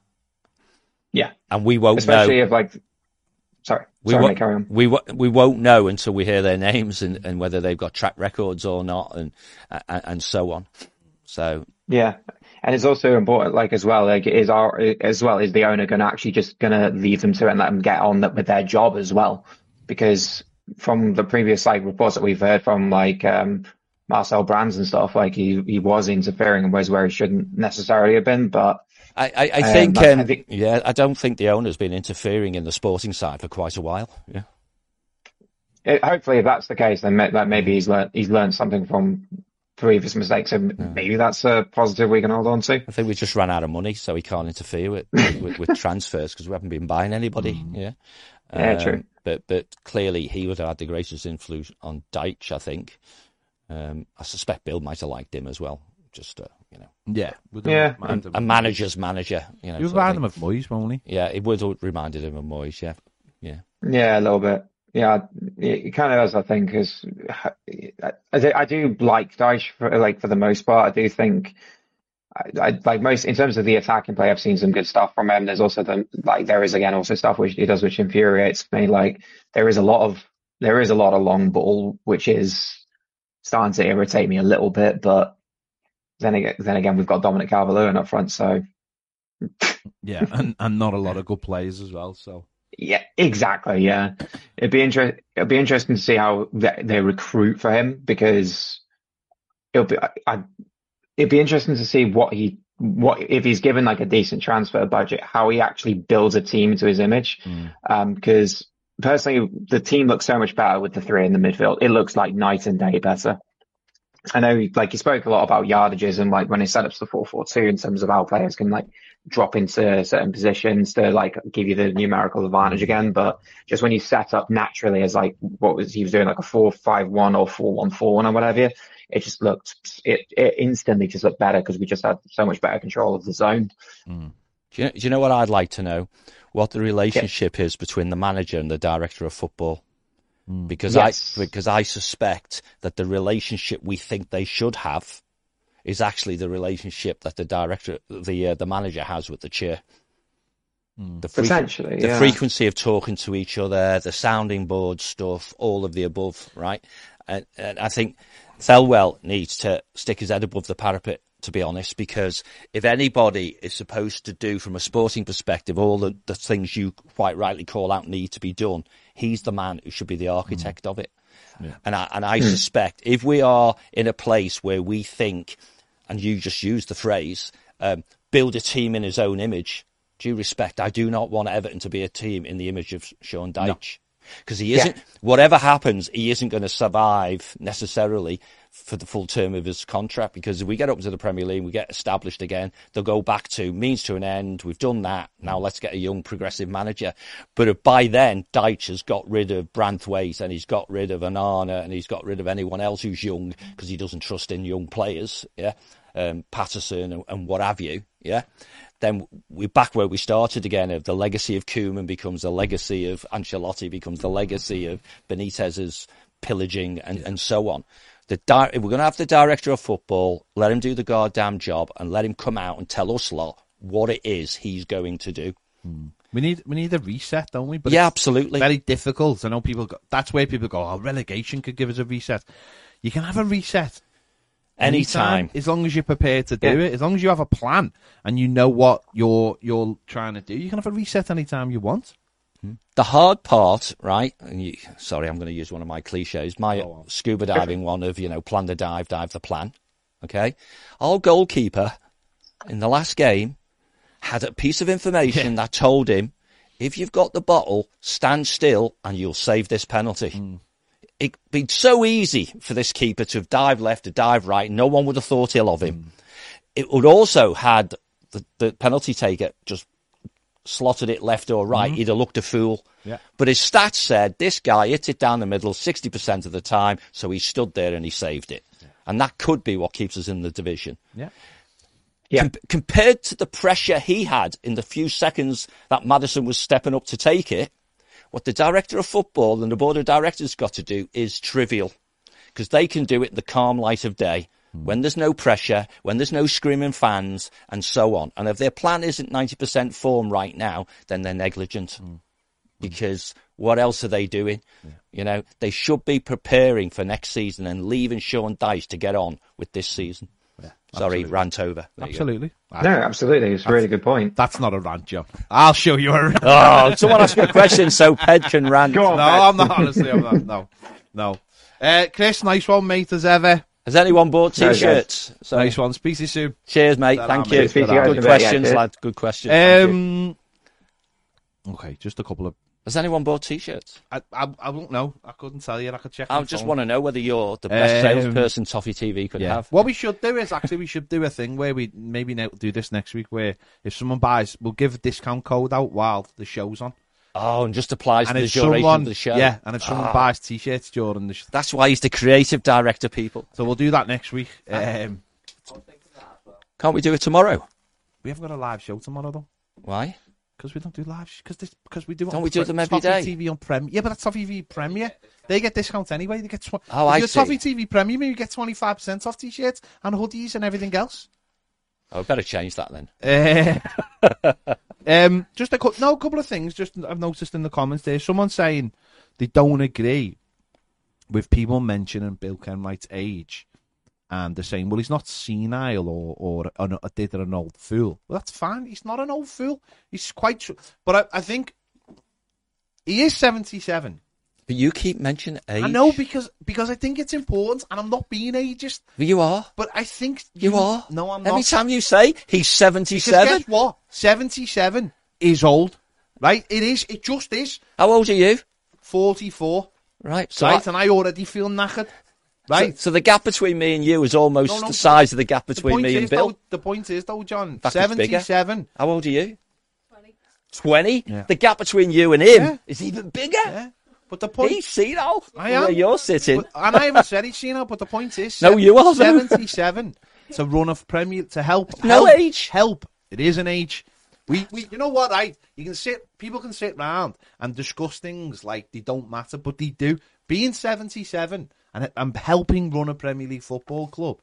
Yeah, and we won't know. especially know. if like Sorry. We, Sorry, w- carry on. we, we won't know until we hear their names and, and whether they've got track records or not and, and, and so on. So. Yeah. And it's also important, like as well, like is our, as well, is the owner going to actually just going to leave them to it and let them get on with their job as well? Because from the previous like reports that we've heard from like, um, Marcel Brands and stuff, like he, he was interfering in ways where he shouldn't necessarily have been, but I, I, I think, um, I think, yeah, I don't think the owner's been interfering in the sporting side for quite a while. Yeah. It, hopefully, if that's the case, then that maybe he's learned he's learned something from previous mistakes, and yeah. maybe that's a positive we can hold on to. I think we just ran out of money, so he can't interfere with with, with transfers because we haven't been buying anybody. Mm. Yeah, yeah, um, true. But but clearly, he would have had the greatest influence on Dyche. I think. Um, I suspect Bill might have liked him as well. Just uh, you know. Yeah, yeah. A, a, manager's manager. You know, you remind him of Moyes, won't he? Yeah, it would have reminded him of Moyes. Yeah, yeah. Yeah, a little bit. Yeah, it kind of does. I think is I, do, like Dyche for like for the most part. I do think. I, I, like most in terms of the attacking play, I've seen some good stuff from him. There's also the like there is again also stuff which he does which infuriates me. Like there is a lot of there is a lot of long ball which is starting to irritate me a little bit, but then again, then again, we've got Dominic Calvert-Lewin up front, so yeah, and and not a lot of good players as well. So yeah, exactly. Yeah, it'd be inter- It'd be interesting to see how they, they recruit for him because it'll be. I, it'd be interesting to see what he what if he's given like a decent transfer budget, how he actually builds a team to his image. Mm. Um, because personally, the team looks so much better with the three in the midfield. It looks like night and day better. I know, like he spoke a lot about yardages and like when he set up the four four two in terms of how players can like drop into certain positions to like give you the numerical advantage again. But just when you set up naturally as like what was he was doing like a four five one or four one four one or whatever, it just looked it it instantly just looked better because we just had so much better control of the zone. Hmm. Do you, do you know what I'd like to know? What the relationship is between the manager and the director of football? Because Yes. I because I suspect that the relationship we think they should have is actually the relationship that the director, the uh, the manager has with the chair. The frequ- Potentially, the yeah. frequency of talking to each other, the sounding board stuff, all of the above, right? And, and I think Thelwell needs to stick his head above the parapet, to be honest, because if anybody is supposed to do, from a sporting perspective, all the, the things you quite rightly call out need to be done, he's the man who should be the architect of it. And I, and I suspect if we are in a place where we think, and you just used the phrase, um, build a team in his own image, due respect, I do not want Everton to be a team in the image of Sean Dyche. Because he isn't, whatever happens, he isn't going to survive necessarily for the full term of his contract. Because if we get up into the Premier League, we get established again, they'll go back to means to an end. We've done that. Now let's get a young progressive manager. But if by then Dyche has got rid of Branthwaite and he's got rid of Onana and he's got rid of anyone else who's young because he doesn't trust in young players, yeah, um, Patterson and, and what have you, yeah, then we're back where we started again. Of the legacy of Koeman becomes the legacy of Ancelotti, becomes the legacy of Benitez's pillaging and, and so on. The di- if we're going to have the director of football, let him do the goddamn job and let him come out and tell us lot what it is he's going to do. Hmm. We need we need a reset, don't we? But yeah, absolutely. very difficult. I know people. Go, that's where people go. Oh, relegation could give us a reset. You can have a reset Anytime. as long as you're prepared to do Yeah. it. As long as you have a plan and you know what you're you're trying to do, you can have a reset anytime you want. Hmm? The hard part, right? And you, sorry, I'm going to use one of my cliches. My on. scuba diving one of, you know, plan the dive, dive the plan. Okay. Our goalkeeper in the last game had a piece of information that told him if you've got the bottle, stand still and you'll save this penalty. Hmm. It'd be so easy for this keeper to have dived left, to dive right. No one would have thought ill of him. Hmm. It would also had the, the penalty taker just slotted it left or right, mm-hmm. he'd have looked a fool. Yeah. But his stats said this guy hit it down the middle 60% of the time, so he stood there and he saved it. And that could be what keeps us in the division. Yeah. Yeah. Com- compared to the pressure he had in the few seconds that Maddison was stepping up to take it, what the director of football and the board of directors got to do is trivial because they can do it in the calm light of day Hmm. when there's no pressure, when there's no screaming fans, and so on. And if their plan isn't 90% form right now, then they're negligent. Hmm. Because what else are they doing? You know, they should be preparing for next season and leaving Sean Dyche to get on with this hmm. season. Sorry, absolutely. rant over. There. Absolutely. Ah. No, absolutely. It's a really good point. That's not a rant, Joe. I'll show you a rant. Oh, someone asked me a question so Ped can rant. Go on, no, Ben. I'm not. Honestly, I'm not. No, no. Uh, Chris, nice one, mate, as ever. Has anyone bought t-shirts? So, Nice one. Speak to you soon. Cheers, mate. Ta-ra, Thank you. Good yeah, questions, lad. Good questions. Um, okay, just a couple of. Has anyone bought t-shirts? I, I, I won't know. I couldn't tell you. I could check. I just phone. want to know whether you're the best Um, salesperson Toffee TV could Yeah. have. What we should do is actually we should do a thing where we maybe do this next week where if someone buys, we'll give a discount code out while the show's on. Oh, and just applies And to the duration someone, of the show. yeah, and if someone Ah. buys t-shirts during the, sh- That's why he's the creative director, people. so we'll do that next week. Um, Can't we do it tomorrow? we haven't got a live show tomorrow though. Why? Because we don't do live, because this, because we do. Don't on we do Pre- them every Toffee day? TV on Prem. Yeah, but that's Toffee TV Premier. They get discounts anyway. They get. Tw- Oh, if I you're see. Toffee TV Premium, you get twenty five percent off t-shirts and hoodies and everything else. Oh, better change that then. Uh, um, just a cou- no, a couple of things. Just I've noticed in the comments there, someone saying they don't agree with people mentioning Bill Kenwright's age, and they're saying, "Well, he's not senile or or an, a did an old fool." Well, that's fine. He's not an old fool. He's quite, but I, I think he is seventy seven. But you keep mentioning age. I know because because I think it's important, and I'm not being ageist, You are. but I think You are. No, I'm Every not. time you say he's 77. guess what? Seventy-seven is old, right? It is. It just is. How old are you? Forty-four, Right. So, right? I- and I already feel knackered, right? so, so the gap between me and you is almost No, no, the size of the gap between point me is, and Bill. though, the point is, though, John, fact, it's bigger. seventy-seven. How old are you? 20. Yeah. The gap between you and him Yeah. is even bigger. Yeah, but the point He's senile. I Where am. you're sitting. But, and I haven't said you know, but the point is, No, you are, seventy-seven to run a Premier to help. No help, age. Help. It is an age. We, we, you know what? Right? You can sit. People can sit round and discuss things like they don't matter, but they do. Being seventy-seven and and helping run a Premier League football club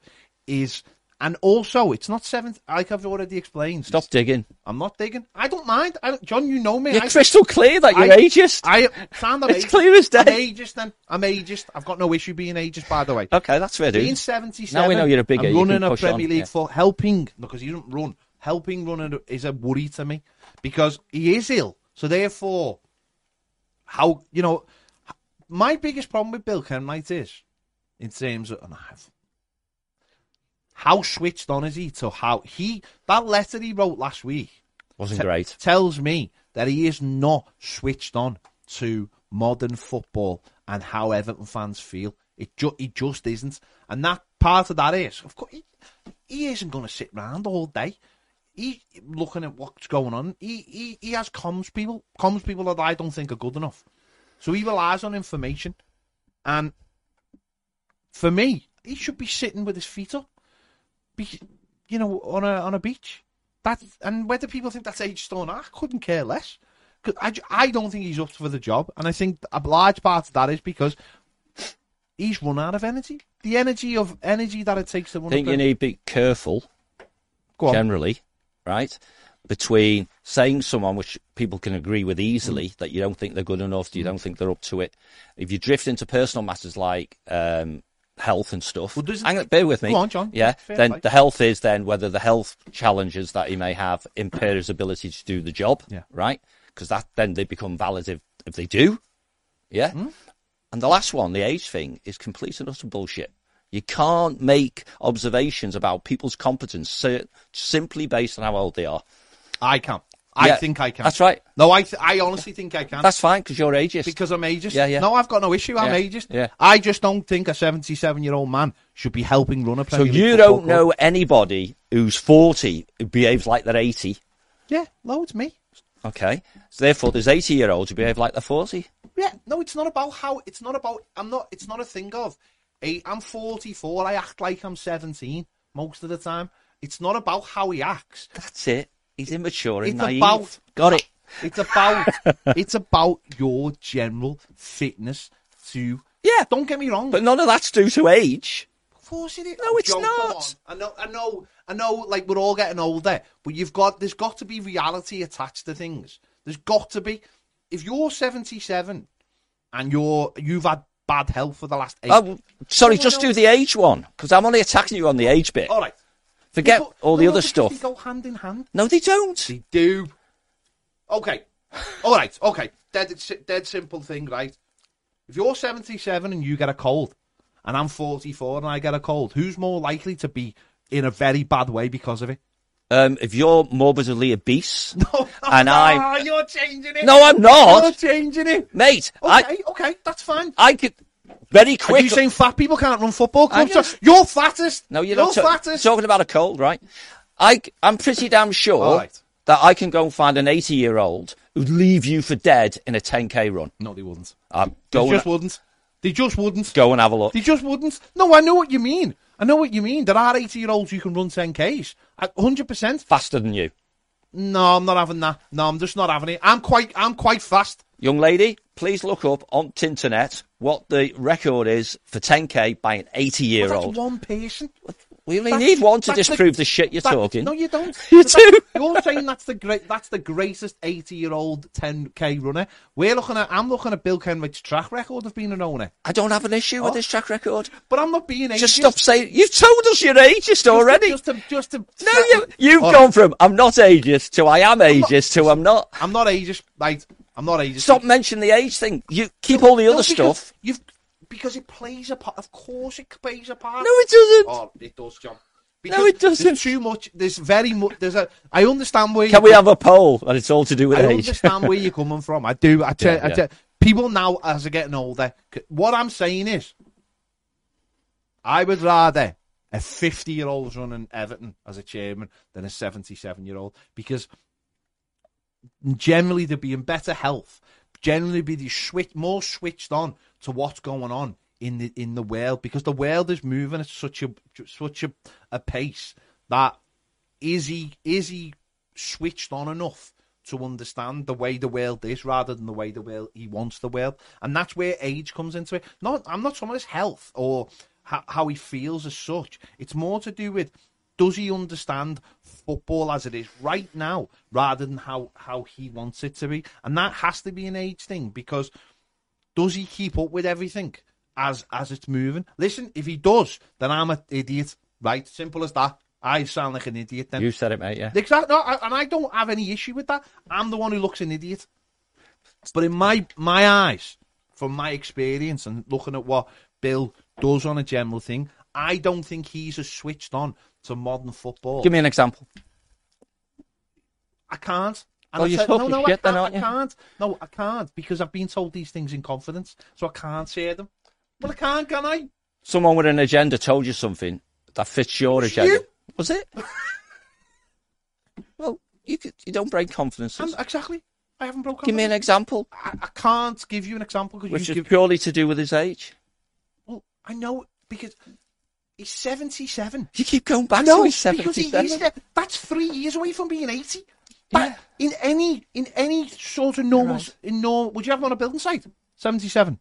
is. And also, it's not seventh. Like I've already explained. Stop digging. I'm not digging. I don't mind. I John, you know me. You're I, crystal clear that you're I- ageist. I sound I'm It's ageist. clear as day. I'm ageist then. I'm ageist. I've got no issue being ageist, by the way. okay, that's fair, Being dude. 77 Now we know you're a and you running a Premier on, League yeah. for helping, because he doesn't run, helping running is a worry to me because he is ill. So therefore, how, you know, my biggest problem with Bill Kenwright is, in terms of, and I have, how switched on is he to how he, that letter he wrote last week, Wasn't te- great. tells me that he is not switched on to modern football and how Everton fans feel. It ju- he just isn't, and that part of that is, of course, he, he isn't going to sit round all day. He looking at what's going on. He, he he has comms people, comms people that I don't think are good enough. So he relies on information, and for me, he should be sitting with his feet up, be, you know, on a on a beach. That and whether people think that's age not, I couldn't care less. 'Cause I, I don't think he's up for the job, and I think a large part of that is because he's run out of energy. The energy of energy that it takes to I think you need to be careful, generally, right? Between saying someone which people can agree with easily Mm. that you don't think they're good enough, you don't think they're up to it. If you drift into personal matters like um, health and stuff, Well, hang on, bear with me. Go on, John. Yeah, Fair then play. the health is then whether the health challenges that he may have impair his ability to do the job, Yeah. right? Because that then they become valid if, if they do, yeah. Hmm? And the last one, the age thing, is complete and utter bullshit. You can't make observations about people's competence simply based on how old they are. I can. I Yeah, think I can. That's right. No, I th- I honestly think I can. That's fine because you're ageist. because I'm ageist. Yeah, yeah. No, I've got no issue. I'm Yeah, ageist. yeah. I just don't think a 77 year old man should be helping run a play. so League you don't club. know anybody who's 40 who behaves like they're 80. Yeah, loads me. Okay. So therefore, there's 80 year olds who behave like they're 40. Yeah, no, it's not about how. It's not about. I'm not. It's not a thing of. Hey, I'm 44. I act like I'm 17 most of the time. It's not about how he acts. That's it. He's immature and It's naive. about- Got it. It's about. it's about your general fitness to. Yeah. Don't get me wrong. But none of that's due to age. Of course it is. No, it's Joe, not. I know, I know, I know. Like we're all getting older, but you've got there's got to be reality attached to things. There's got to be. If you're 77 and you're you've had bad health for the last eight. Oh, sorry, oh, just no. do the age one because I'm only attacking you on the age bit. all right. Forget But- all the no, other because stuff. They go hand in hand. No, they don't. They do. Okay. All right. Okay. Dead, dead simple thing, right? If you're 77 and you get a cold, and I'm 44 and I get a cold, who's more likely to be in a very bad way because of it? Um, if you're morbidly obese, No, And I- Ah, you're changing it. no, I'm not. You're not, changing it. mate. Okay, I okay, that's fine. I could very Are quick. you saying fat people can't run football clubs? just- You're fattest. no, you're you're not ta- fattest. talking about a cold, right? I I'm pretty damn sure right. that I can go and find an 80 year old who'd leave you for dead in a 10k run. no, they wouldn't. Um, They just wouldn't. They just wouldn't. go and have a look. They just wouldn't. No, I know what you mean. I know what you mean. There are 80 year olds who can run 10Ks. 100%. Faster than you, No, I'm not having that. No, I'm just not having it. I'm quite, I'm quite fast. young lady. Please look up on Tinternet what the record is for 10k by an 80 year That's old. one person. We only That's- need one to that's the- disprove the, shit you're That- talking. No, you don't. you do. You're saying that's the great. That's the greatest 80 year old 10k runner. We're looking at. I'm looking at Bill Kenwright's track record of being an owner. I don't have an issue with oh. his track record. But I'm not being ageist. Just stop saying you've told us you're ageist Just to- already. Just to, just to, no, you, you've All gone from I'm not ageist to I am ageist to I'm not. I'm not ageist. Right. I'm not ageist. Stop mentioning the age thing. You keep all the No, other stuff. You've because it plays a part. Of course, it plays a part. No, it doesn't. Oh, it does, John. No, it doesn't. There's too much. There's very much. There's a. I understand where. Can we have a poll and it's all to do with I age? I understand where you're coming from. I do. I tell. Yeah, I yeah. people now as they're getting older. What I'm saying is, I would rather a 50 year old running Everton as a chairman than a 77 year old because generally they'd be in better health. Generally, be the switch more switched on to what's going on in the in the world because the world is moving at such a such a, a pace that is he is he switched on enough to understand the way the world is rather than the way the world he wants the world and that's where age comes into it not i'm not talking about his health or how he feels as such it's more to do with does he understand football as it is right now rather than how how he wants it to be and that has to be an age thing because does he keep up with everything as as it's moving listen if he does then i'm an idiot right simple as that i sound like an idiot then You said it, mate. Yeah. Exactly, no, I- and I don't have any issue with that. I'm the one who looks an idiot. But in my my eyes, from my experience and looking at what Bill does on a general thing, I don't think he's as switched on to modern football. Give me an example. I can't. And Oh, I said, no, no, shit I can't, aren't you? I can't. No, I can't because I've been told these things in confidence, so I can't share them. Well, I can't, can I? Someone with an agenda told you something that fits your Was agenda. you? Was it? well, you could, you don't break confidences. And exactly. I haven't broken. Give me an example, I, I can't give you an example because which you is give. purely to do with his age. Well, I know because he's seventy-seven. You keep going back No, to his because he 77. That's three years away from being eighty. But in any in any sort of normal Right. in normal, would you have him on a building site? Seventy-seven.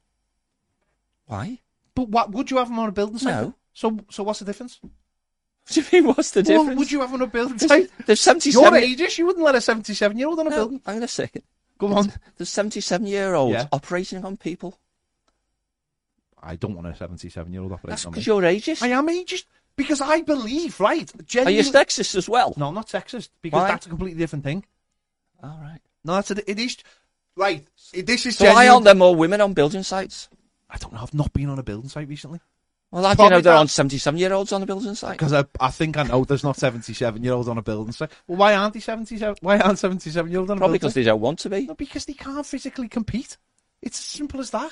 Why? But what would you have him on a building site? No. So so what's the difference? What do you mean? What's the Well, difference? would you have him on a building There's, site? there's You're 77. ageist. You wouldn't let a seventy-seven-year-old on a No, building. hang on a second. Go on. There's 77 year olds Yeah. operating on people. I don't want a seventy-seven-year-old operating That's on me. because you're ageist. I am ageist because I believe right. Are Genuinely, you sexist as well? No, I'm not sexist because Why? that's a completely different thing. All right. No, that's a, it is right. This is So why genuine- aren't there more women on building sites? I don't know. I've not been on a building site recently Well, how do you know there aren't 77 year olds on the building site? because I, I think I know there's not 77 year olds on a building site. Well, why aren't they 77? Why aren't 77 year olds on a Probably building because site? they don't want to be. No, because they can't physically compete. It's as simple as that.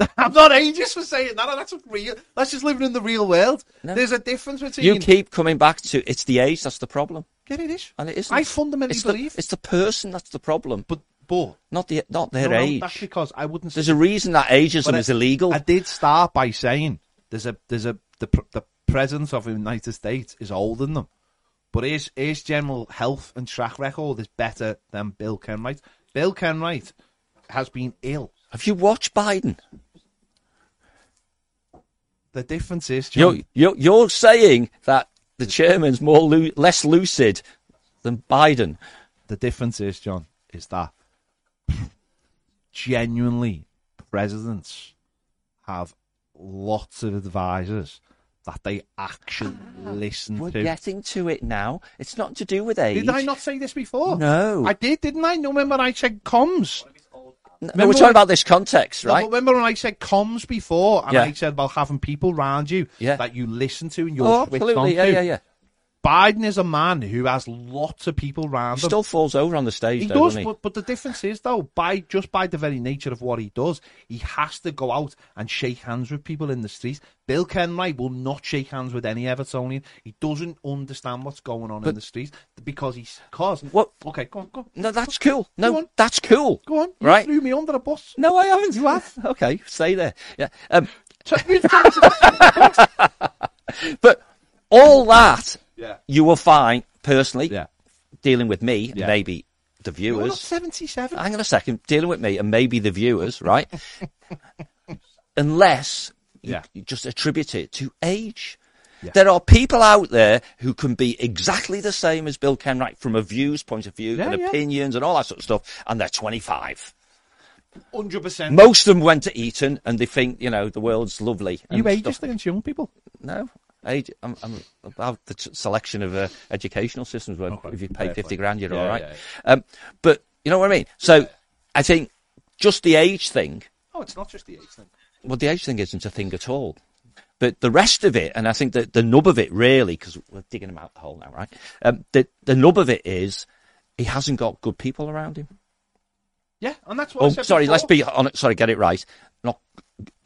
I'm not ageist for saying that. That's a real. That's just living in the real world. No. There's a difference between. You keep coming back to it's the age that's the problem, Yeah, it is. and it isn't. I fundamentally it's the, believe. it's the person that's the problem, but but not the not their no, no, age. that's because I wouldn't. There's a reason that ageism I- is illegal. I did start by saying there's a there's a the the president of the United States is older than them, but his his general health and track record is better than Bill Kenwright. Bill Kenwright has been ill. Have you watched Biden? The difference is, John, You're, you're, you're saying that the chairman's more lu- less lucid than Biden. the difference is, John, is that genuinely presidents have lots of advisors that they actually listen We're to. getting to it now. It's not to do with age. Did I not say this before? No. I did, didn't I? No, remember I said comms. No, Remember we're talking when- about this context, No, right? but remember when I said comms before, and Yeah. I said about having people around you Yeah. that you listen to and you're oh, switched absolutely. on Yeah, to. yeah, yeah. Biden is a man who has lots of people around He him. still falls over on the stage, He though, does, doesn't he? but, but the difference is though, by just by the very nature of what he does, he has to go out and shake hands with people in the streets. Bill Kenwright will not shake hands with any Evertonian. He doesn't understand what's going on in the streets because he's cause. What? Okay, go on, go on, No, that's cool. No, that's cool. go on. You Right. threw me under the bus. No, I haven't. You have. Okay, stay there. Yeah. Um, So you told me- but all that yeah, you will find personally yeah. dealing with me, Yeah. maybe the viewers. seventy-seven. Hang on a second, dealing with me and maybe the viewers, right? Unless you, Yeah. you just attribute it to age. Yeah. There are people out there who can be exactly the same as Bill Kenwright from a views point of view Yeah, and yeah. opinions and all that sort of stuff, and they're 25. Hundred percent. Most of them went to Eton and they think, you know, the world's lovely. You ageist against young people. No. Age, I'm, I'm about the t- selection of uh, educational systems where Okay, if you pay fair 50 play. grand, you're Yeah, all right. yeah, Um, but you know what I mean? So I think just the age thing. Oh, it's not just the age thing. Well, the age thing isn't a thing at all. But the rest of it, and I think that the nub of it really, because we're digging him out the hole now, right? Um, the the nub of it is he hasn't got good people around him. Yeah, and that's what Oh, sorry, before. let's be on. Sorry, get it right. Not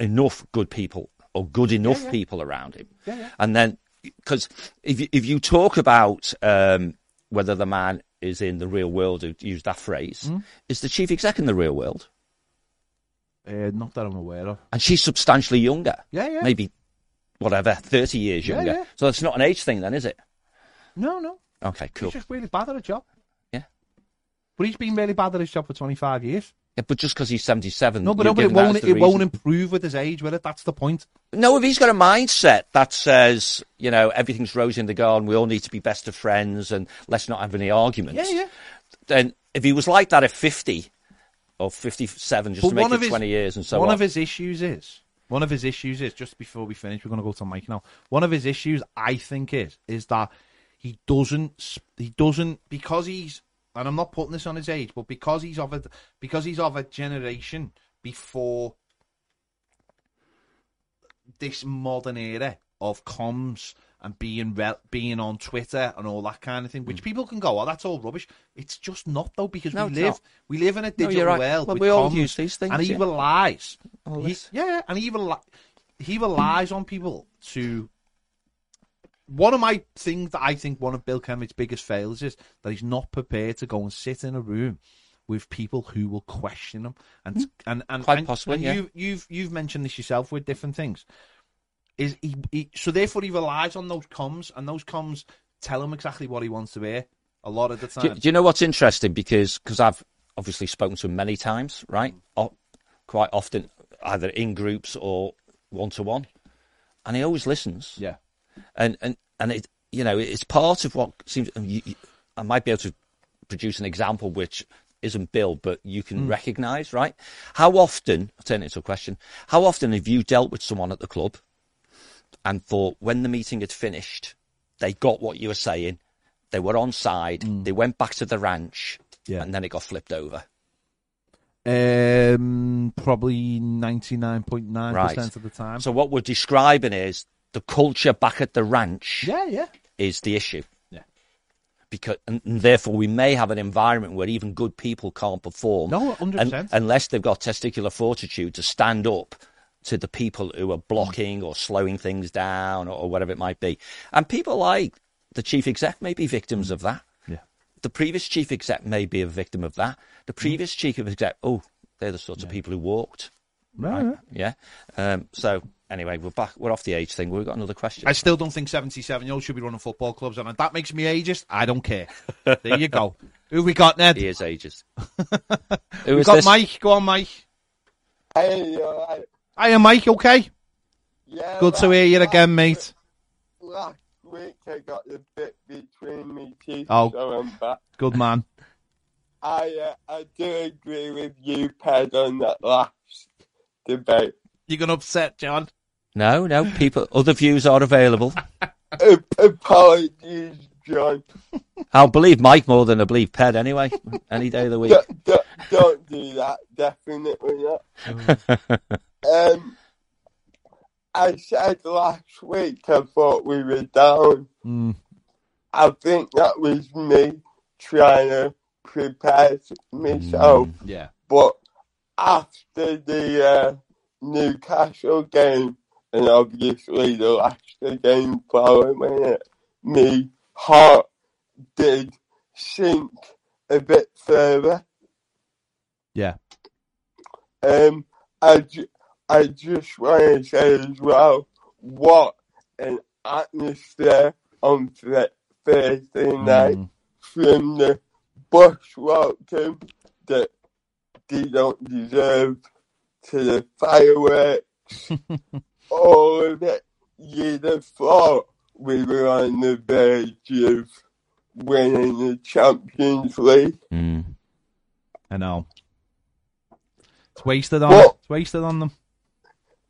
enough good people or good enough yeah. people around him. Yeah, yeah. And then, because if you, if you talk about um, whether the man is in the real world, who used that phrase, Hmm? is the chief exec in the real world, Uh, not that I'm aware of. and she's substantially younger. Yeah, yeah. Maybe whatever, thirty years younger. yeah. So it's not an age thing, then, is it? No, no. Okay, cool. He's just really bad at a job. Yeah. But he's been really bad at his job for 25 years. Yeah, but just because he's seventy-seven, No, but, no, but it won't. It won't improve with his age, will it? That's the point. No, if he's got a mindset that says, you know, everything's rose in the garden, we all need to be best of friends, and let's not have any arguments. Yeah, yeah. Then if he was like that at fifty or fifty-seven, just But to make one it of his- twenty years and so one on. of his issues is one of his issues is just before we finish, we're going to go to Mike now. One of his issues, I think, is is that he doesn't he doesn't because he's and I'm not putting this on his age, but because he's of a because he's of a generation before this modern era of comms and being re- being on Twitter and all that kind of thing, which people can go, oh, that's all rubbish. It's just not though, because Mm. No, we live not. we live in a digital you're right. world. Well, we all comms, use these things, and he yeah. relies. He, yeah, and he reli- he relies on people to. One of my things that I think one of Bill Kennedy's biggest failures is that he's not prepared to go and sit in a room with people who will question him and hmm. and and Quite and, possibly, and yeah. you you've you've mentioned this yourself with different things. Is he, he so therefore he relies on those comms and those comms tell him exactly what he wants to hear a lot of the Do, time. do you know what's interesting? Because cause I've obviously spoken to him many times, right? Hmm. O- quite often, either in groups or one to one, and he always listens. yeah, and and and it you know it's part of what seems you, you- I might be able to produce an example which isn't Bill, but you can recognise, right? How often? I'll turn it into a question. How often have you dealt with someone at the club and thought when the meeting had finished, they got what you were saying, they were on side, they went back to the ranch, Yeah. and then it got flipped over. um, probably ninety nine point nine percent of the time. So what we're describing is the culture back at the ranch. yeah, yeah. is the issue. Yeah. Because and, and therefore we may have an environment where even good people can't perform. No, 100%. un- unless they've got testicular fortitude to stand up to the people who are blocking or slowing things down or, or whatever it might be. And people like the chief exec may be victims of that. Yeah. The previous chief exec may be a victim of that. The previous chief exec, oh, they're the sorts of people who walked. Right. Yeah. Um, so anyway, we're back. We're off the age thing. We've got another question. I still don't think 77 year olds should be running football clubs, and that makes me ageist. I don't care. there you go. Who we got, Ned? He is ages. Who we is got this? Mike. Go on, Mike. Hey, alright. Hiya, Mike. Okay. Yeah, Good to hear you last again, mate. Last week I got the bit between me teeth, Oh. so I'm back. Good man. I, uh, I do agree with you, Ped, on that last debate. You are gonna upset John? No, no. People, other views are available. Apologies, John. I'll believe Mike more than I believe Ped anyway. Any day of the week. Don't, don't, don't do that. Definitely not. um, I said last week I thought we were down. Mm. I think that was me trying to prepare myself. Yeah. But after the uh, Newcastle game, and obviously the Leicester game following it, me heart did sink a bit further. Yeah. Um, I, ju- I just want to say as well, what an atmosphere on th- Thursday night Mm. from the bush welcome that they don't deserve to the fireworks, all of it. You'd have thought we were on the verge of winning the Champions League. Mm. I know. It's wasted on. Well- It's wasted on them.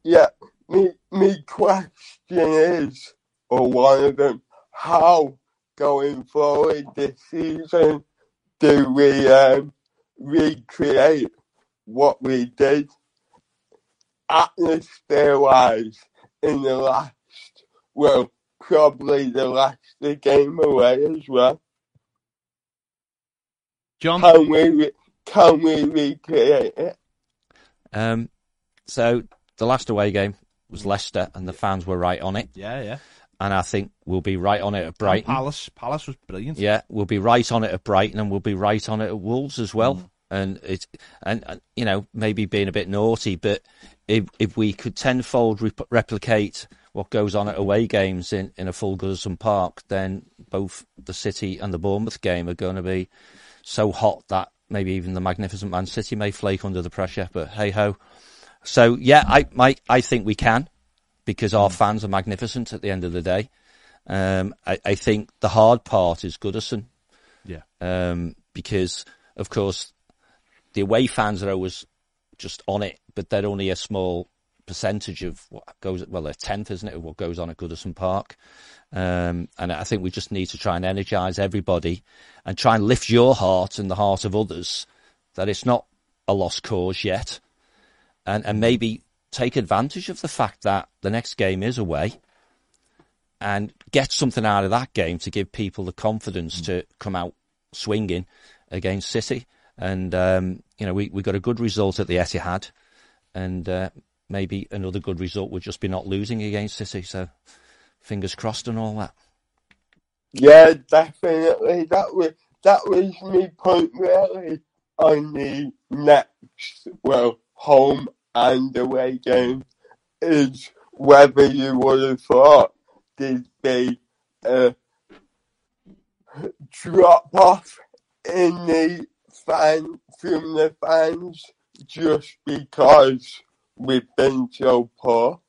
Yeah, me, me question is, or one of them, how going forward this season do we um, recreate what we did atmosphere wise in the last, well, probably the last the game away as well. John, Can we, re- can we recreate it? Um, so the last away game was Leicester, and the fans were right on it. yeah, yeah. And I think we'll be right on it at And Brighton. Palace, Palace was brilliant. Yeah, we'll be right on it at Brighton, and we'll be right on it at Wolves as well. Mm. And it's and, and you know maybe being a bit naughty, but if if we could tenfold rep- replicate what goes on at away games in in a full Goodison Park, then both the City and the Bournemouth game are going to be so hot that maybe even the magnificent Man City may flake under the pressure. But hey ho. So yeah, I my, I think we can because our fans are magnificent at the end of the day. Um, I, I think the hard part is Goodison Yeah. um, because of course the away fans are always just on it, but they're only a small percentage of what goes. Well, a tenth, isn't it, of what goes on at Goodison Park? Um, and I think we just need to try and energise everybody and try and lift your heart and the heart of others that it's not a lost cause yet, and and maybe take advantage of the fact that the next game is away and get something out of that game to give people the confidence to come out swinging against City. And um, you know, we we got a good result at the Etihad, and uh, maybe another good result would just be not losing against City. So, fingers crossed and all that. Yeah, definitely. That was that was my point really on the next well home and away game is whether you would have thought there'd be a drop off in the fan from the fans just because we've been so poor.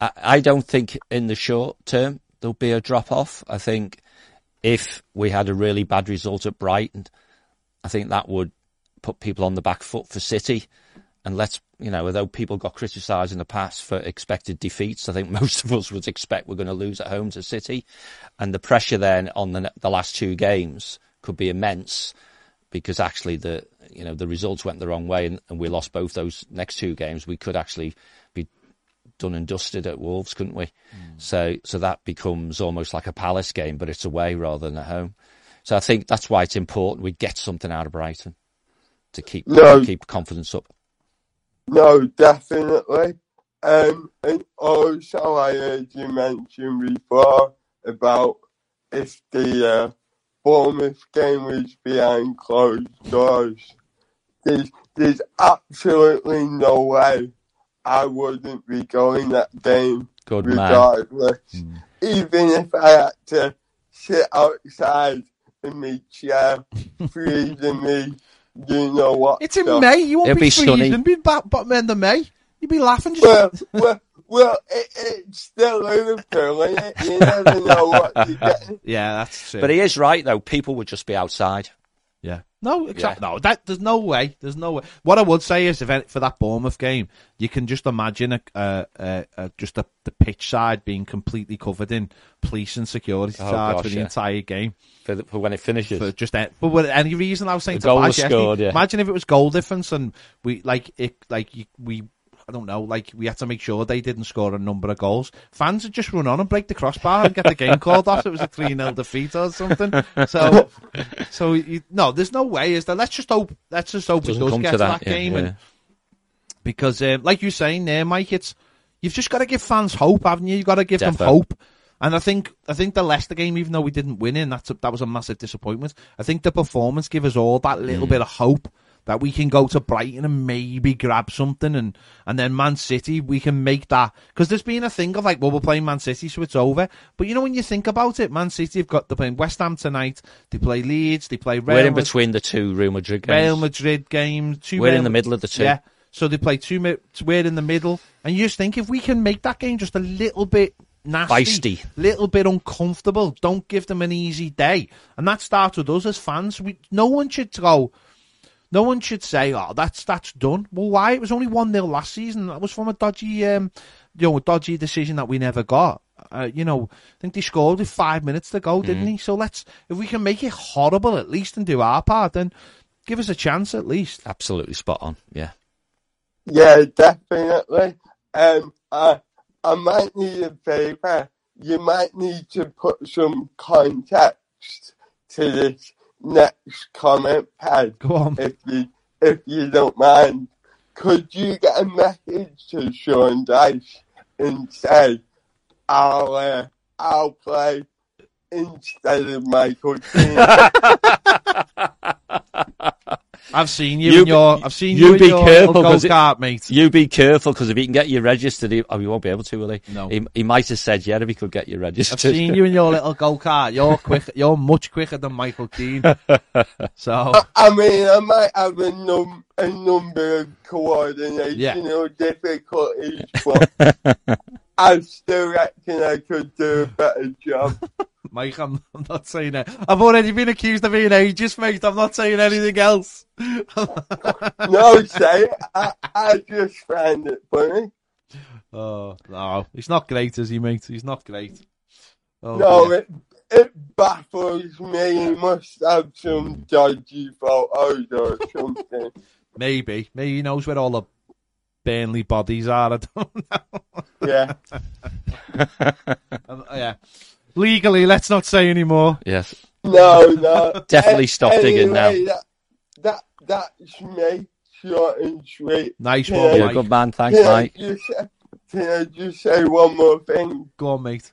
I, don't think in the short term there'll be a drop off. I think if we had a really bad result at Brighton, I think that would put people on the back foot for City. And let's, you know, although people got criticised in the past for expected defeats, I think most of us would expect we're going to lose at home to City. And the pressure then on the, the last two games could be immense because actually the, you know, the results went the wrong way and, and we lost both those next two games. We could actually be done and dusted at Wolves, couldn't we? So, so that becomes almost like a Palace game, but it's away rather than at home. So I think that's why it's important we get something out of Brighton to keep No. to keep confidence up. No, definitely. Um, and also, I heard you mention before about if the uh, Bournemouth game was behind closed doors. There's, there's absolutely no way I wouldn't be going that game Good man. regardless. Hmm. Even if I had to sit outside in my chair, freezing me, you know what? It's in stuff. May. You won't It'll be, be sunny. freezing. Be back bottom end of May. You'd be laughing. Just well, well, well, it, it's still Liverpool, isn't it? You never know what you're getting. yeah, that's true. But he is right though. People would just be outside. Yeah. No, exactly. No, that there's no way. There's no way. What I would say is, if for that Bournemouth game, you can just imagine a, uh, uh, uh, just a, the pitch side being completely covered in police and security Oh, guards for the yeah. entire game. For, the, for when it finishes. For just a- for any reason, I was saying The to goal was scored, yeah. Imagine if it was goal difference and we like it, like you, we. I don't know, like we had to make sure they didn't score a number of goals. Fans had just run on and break the crossbar and get the game called off. It was a 3 0 defeat or something. So, so you, no, there's no way. Is there? Let's just hope. Let's just hope Doesn't it does get to that, that, yeah, game, yeah. and because, um, like you're saying there, Mike, it's you've just got to give fans hope, haven't you? You've got to give them hope. And I think I think the Leicester game, even though we didn't win in, that's a, that was a massive disappointment. I think the performance gave us all that Mm. little bit of hope that we can go to Brighton and maybe grab something, and and then Man City we can make that because there's been a thing of like, well, we're playing Man City, so it's over. But you know when you think about it, Man City have got they're playing West Ham tonight. They play Leeds. They play Real We're in between the two Real Madrid games. Real Madrid game. Two We're in the middle of the two. Yeah. So they play two. We're in the middle, and you just think if we can make that game just a little bit nasty, Feisty. little bit uncomfortable, don't give them an easy day, and that starts with us as fans. We no one should go. No one should say, "Oh, that's that's done." Well, why? It was only one 0 last season. That was from a dodgy, um, you know, dodgy decision that we never got. Uh, you know, I think they scored with five minutes to go, didn't he? So let's, if we can make it horrible at least and do our part, then Give us a chance at least. Absolutely spot on. Yeah. Yeah, definitely. Um, I, I might need a favour. You might need to put some context to this next comment pad, Go on. if you if you don't mind. Could you get a message to Sean Dyche and say, "I'll uh, I'll play instead of Michael Keane"? I've seen you, You in be- your. I've seen you you, in be your careful, little 'cause it- mate. You be careful because if he can get you registered, he, oh, he won't be able to, will he? No. He, he might have said yeah if he could get you registered. I've seen you in your little go kart. You're quick. You're much quicker than Michael Keane. So I mean, I might have a, num- a number of coordinational Yeah. difficulties, but I still reckon I could do a better job. Mike, I'm, I'm not saying that. I've already been accused of being ageist, mate. I'm not saying anything else. No, say it. I, I just find it funny. oh no, he's not great, is he, mate? He's not great. Oh, No, dear. it, it baffles me. He must have some dodgy photos or something. maybe, maybe he knows where all the Burnley bodies are. I don't know. Yeah. Um, yeah, legally, let's not say anymore. yes. No, no. Definitely A- stop digging now. That, that, that's me, short and sweet. Nice Yeah. one, You're Mike. good man. Thanks, Can I just, can I just say one more thing? Go on, mate.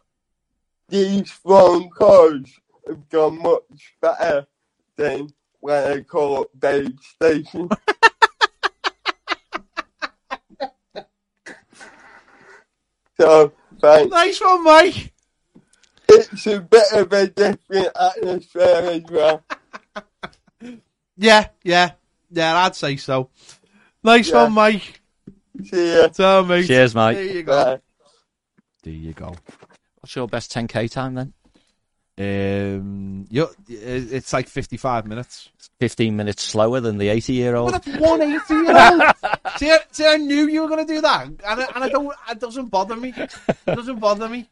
These phone calls have gone much better than when I call up Babe Station. so, thanks. Nice one, Mike. It's a bit of a different atmosphere as well. Yeah, yeah, yeah. I'd say so. Nice Yeah. one, Mike. See ya. So, mate. Cheers, mate. There you go. Bye. There you go. What's your best 10k time then? Um, you're, it's like 55 minutes. 15 minutes slower than the 80 year old. But it's 180 year old. see, I, see, I knew you were going to do that, and, I, and I don't. It doesn't bother me. It doesn't bother me.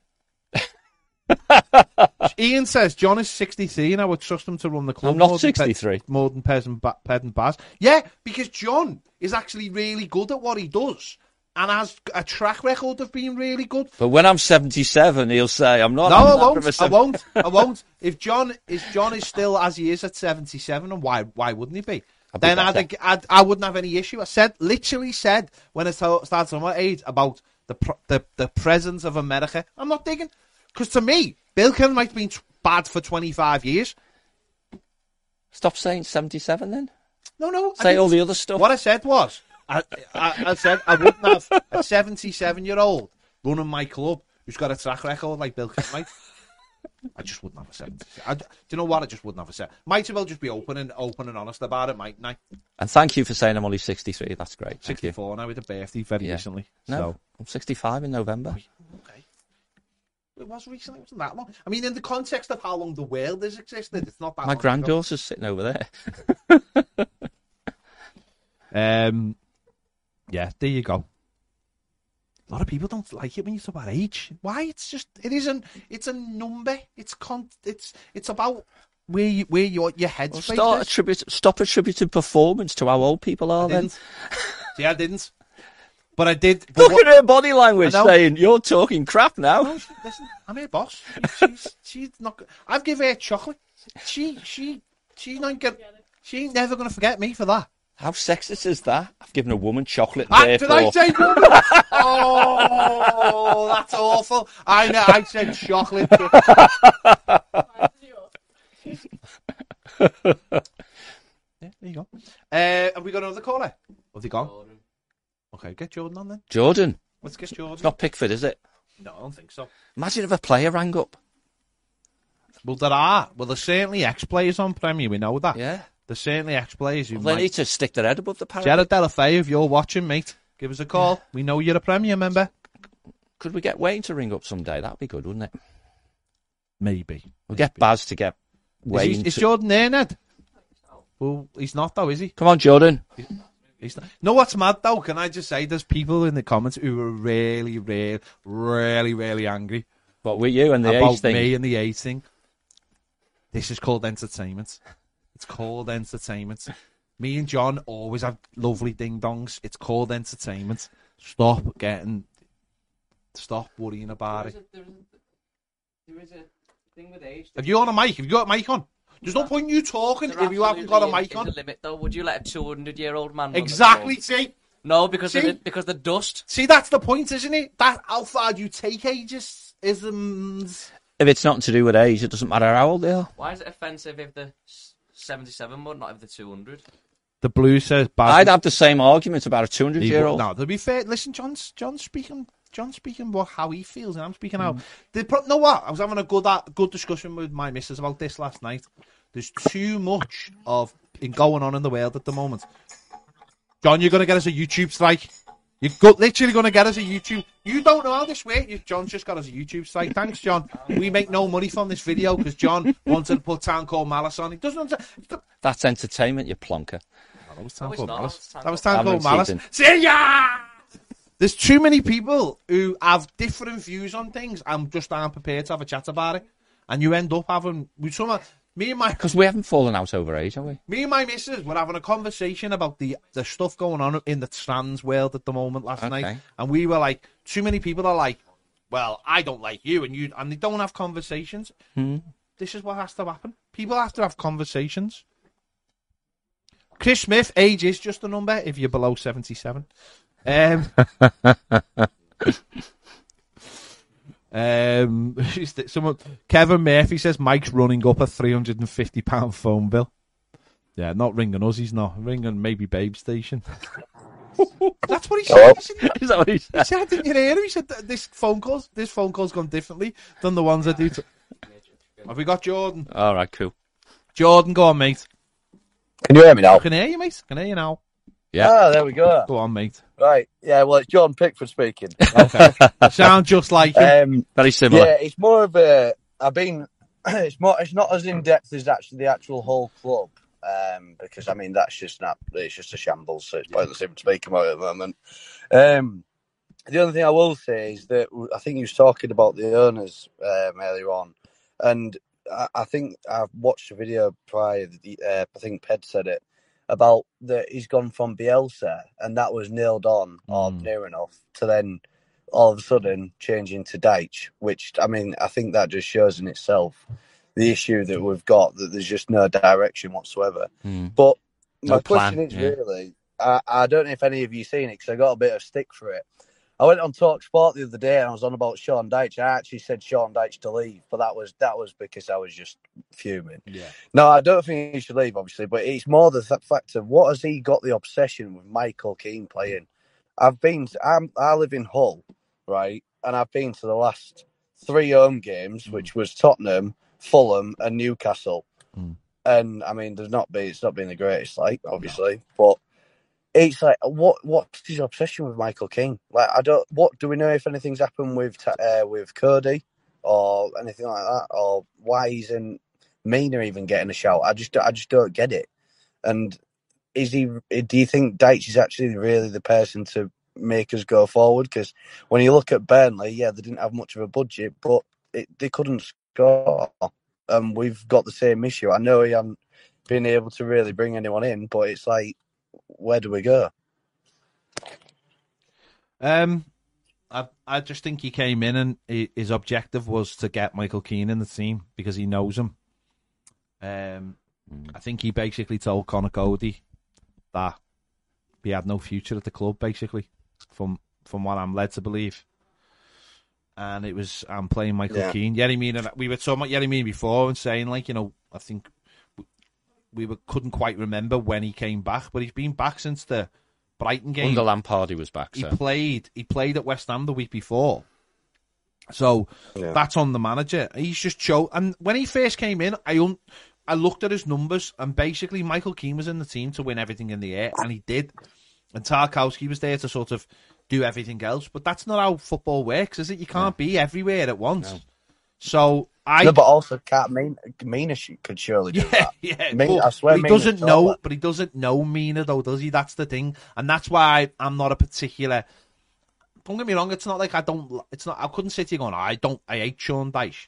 Ian says John is 63, and I would trust him to run the club. I'm not more than Pe- 63. more than Pez and, ba- Ped and Baz. Yeah, because John is actually really good at what he does, and has a track record of being really good. But when I'm 77, he'll say, I'm not. No, I'm I won't. I won't. I won't. If John is John is still as he is at seventy seven, and why why wouldn't he be? I'd be then I'd, I'd, I would not have any issue. I said literally said when I sta- started on my age about the the the presence of America. I'm not digging because to me, Bill Kenwright have been t- bad for twenty five years. Stop saying 77 then. No, no. I Say all the other stuff. What I said was, I, I, I said I wouldn't have a 77 year old running my club who's got a track record like Bill Kenwright. I just wouldn't have a 70. I, do you know what? I just wouldn't have a set. Might as well just be open and open and honest about it, mightn't I? And thank you for saying I'm only 63. That's great. Thank you. 64 now with a birthday very Yeah. recently. No, So I'm 65 in November. It was recently, it wasn't that long. I mean, in the context of how long the world has existed, it's not that My granddaughter's sitting over there. Um, yeah, there you go. A lot of people don't like it when you talk about age. Why? It's just it isn't. It's a number. It's con. It's it's about where you, where your your head's Well, start attribute, stop attributing performance to how old people are then. See, I didn't. But I did. But Look what- at her body language saying, you're talking crap now. No, she- listen, I'm her boss. She- She's, she's not. go- I've given her chocolate. She she she's not get. She ain't never gonna forget me for that. How sexist is that? I've given a woman chocolate. Ah, did I say woman? oh, that's awful. I know. I said chocolate. yeah, there you go. Uh, have we got another caller? Have they gone? Okay, get Jordan on then. Jordan. Let's get Jordan. It's not Pickford, is it? No, I don't think so. Imagine if a player rang up. Well, there are. Well, there's certainly ex-players on Premier. We know that. Yeah. There's certainly ex-players Well, they might... need to stick their head above the parapet. Gerard Deulofeu, if you're watching, mate, give us a call. We know you're a Premier member. Could we get Wayne to ring up someday? That'd be good, wouldn't it? Maybe. We'll get Baz to get Is, Wayne. he, is to... Jordan there, Ned? Well, he's not though, is he? Come on, Jordan. He's not. No, what's mad though? Can I just say, there's people in the comments who are really, really, really, really angry But were you and the about age thing? me and the age thing. This is called entertainment. It's called entertainment. Me and John always have lovely ding dongs. It's called entertainment. Stop getting. Stop worrying about There is it. a, there, is a, there is a thing with age. Have you on a mic? Have you got a mic on? There's no point in you talking There if you haven't got a mic on. a limit, though. Would you let a 200 year old man? run the Exactly. See, No, because of the, because the dust. see, that's the point, isn't it? That how far do you take ages isms? If it's nothing to do with age, it doesn't matter how old they are. Why is it offensive if the 77 but not if the 200? The blue says bad. I'd have the same argument about a 200 He year would- old. No, to be fair, listen, John's John's speaking. John's speaking what how he feels, and I'm speaking Mm. how. The pro- know what? I was having a good uh, good discussion with my missus about this last night. There's too much of in going on in the world at the moment. John, you're gonna get us a YouTube strike. You're go- literally gonna get us a YouTube. You don't know how this works. You- John's just got us a YouTube strike. Thanks, John. We make no money from this video because John wanted to put Town Called Malice on. He doesn't. understand- That's entertainment, you plonker. That was Town No, it's Called. Malice. That was Town Called Malice. See ya! There's too many people who have different views on things and just aren't prepared to have a chat about it. And you end up having with some me and my Because we haven't fallen out over age, have we? me and my missus were having a conversation about the the stuff going on in the trans world at the moment last Okay. night, and we were like, too many people are like, well, I don't like you, and you, and they don't have conversations. Hmm. This is what has to happen. People have to have conversations. Chris Smith, age is just a number if you're below seventy-seven. Um, um, someone Kevin Murphy says Mike's running up a three hundred and fifty pound phone bill. Yeah, not ringing us. He's not ringing. Maybe Babe Station. That's what he said. isn't it? Is that what he He said? said, didn't you hear him? He said this phone calls, this phone call's gone differently than the ones I do. To... Have we got Jordan? All right, cool. Jordan, go on, mate. Can you hear me now? I can hear you, mate. Can hear you now. Yeah. Ah, there we go. Go on, mate. Right. Yeah, well, it's John Pickford speaking. Okay. Sound just like him. um, Very similar. yeah, it's more of a. I've been. It's more. It's not as in depth as actually the actual whole club. Um, because I mean that's just not. It's just a shambles. So it's pointless even speaking about it at the moment. Um, the only thing I will say is that I think you was talking about the owners um, earlier on, and I, I think I've watched a video prior. The, uh, I think Ped said it about that he's gone from Bielsa, and that was nailed on or Mm. near enough to then all of a sudden changing to Dyche, which I mean I think that just shows in itself the issue that we've got that there's just no direction whatsoever. Mm. But my No plan, question is yeah. really, I, I don't know if any of you seen it because I got a bit of stick for it. I went on Talk Sport the other day and I was on about Sean Dyche. I actually said Sean Dyche to leave, but that was that was because I was just fuming. Yeah. No, I don't think he should leave, obviously, but it's more the th- fact of what has he got the obsession with Michael Keane playing. I've been, I'm, I live in Hull, right, and I've been to the last three home games, which was Tottenham, Fulham, and Newcastle. Mm. And I mean, there's not been, it's not been the greatest, like obviously, but it's like what what's his obsession with Michael Keane? Like, I don't. What do we know if anything's happened with uh, with Coady or anything like that, or why in Mina even getting a shout? I just I just don't get it. And is he? Do you think Dyche is actually really the person to make us go forward? Because when you look at Burnley, yeah, they didn't have much of a budget, but it, they couldn't score. And we've got the same issue. I know he hasn't been able to really bring anyone in, but it's like, where do we go? Um, I I just think he came in and he, his objective was to get Michael Keane in the team because he knows him. Um, I think he basically told Connor Coady that he had no future at the club, basically, from from what I'm led to believe. And it was I'm playing Michael Yeah. Keane. Yeah, I mean, and we were talking about Yerry before and saying like, you know, I think we were, couldn't quite remember when he came back, but he's been back since the Brighton game. Under Lampard, he was back. He So. played. He played at West Ham the week before, so Yeah. that's on the manager. He's just show. And when he first came in, I un- I looked at his numbers, and basically Michael Keane was in the team to win everything in the air, and he did. And Tarkowski was there to sort of do everything else, but that's not how football works, is it? You can't be everywhere at once. So I no, but also, can't Mina, Mina could surely do yeah, that. yeah. Mina- but I swear he doesn't know, but he doesn't know Mina though, does he? That's the thing, and that's why I'm not a particular. Don't get me wrong. It's not like I don't. It's not. I couldn't sit here going, I don't. I hate Sean Dyche,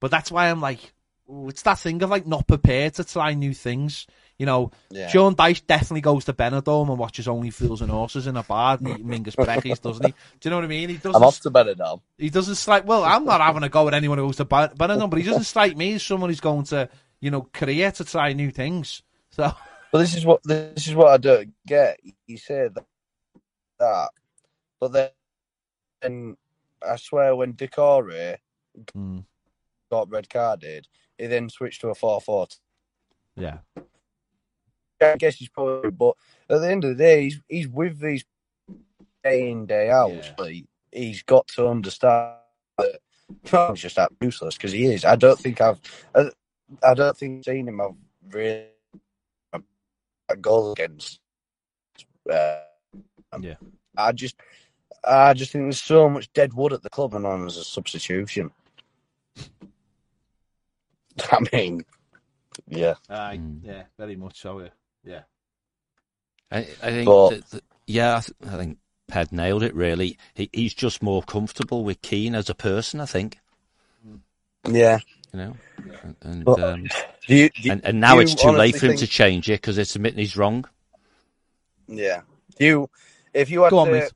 but that's why I'm like, it's that thing of like not prepared to try new things. You know, Yeah. Sean Dyche definitely goes to Benidorm and watches Only Fools and Horses in a bar and Mingus Brekkies, doesn't he? Do you know what I mean? He doesn't. I'm off to Benidorm. He doesn't strike. Well, I'm not having a go at anyone who goes to Ben- Benidorm, but he doesn't strike me as someone who's going to, you know, Korea to try new things. So But this is what this is what I don't get. You say that, that but then, then I swear when Doucouré Hmm. got red carded, he then switched to a four four. yeah, I guess he's probably, but at the end of the day, he's he's with these day in day out. Yeah. Like, he's got to understand that he's just that useless because he is. I don't think I've, I, I don't think I've seen him have really a goal against. Uh, Yeah. I just, I just think there's so much dead wood at the club and on as a substitution. I mean, yeah. Aye, Mm. yeah, very much so. Yeah, yeah. I, I think, But- that, that- yeah, I, th- I think Ped nailed it. Really, he, he's just more comfortable with Keane as a person. I think, Yeah. you know, and and, But- um, Do you, do, and, and now do it's too late for him think- to change it because it's admitting he's wrong. Yeah. Do you, if you had Go to, mate.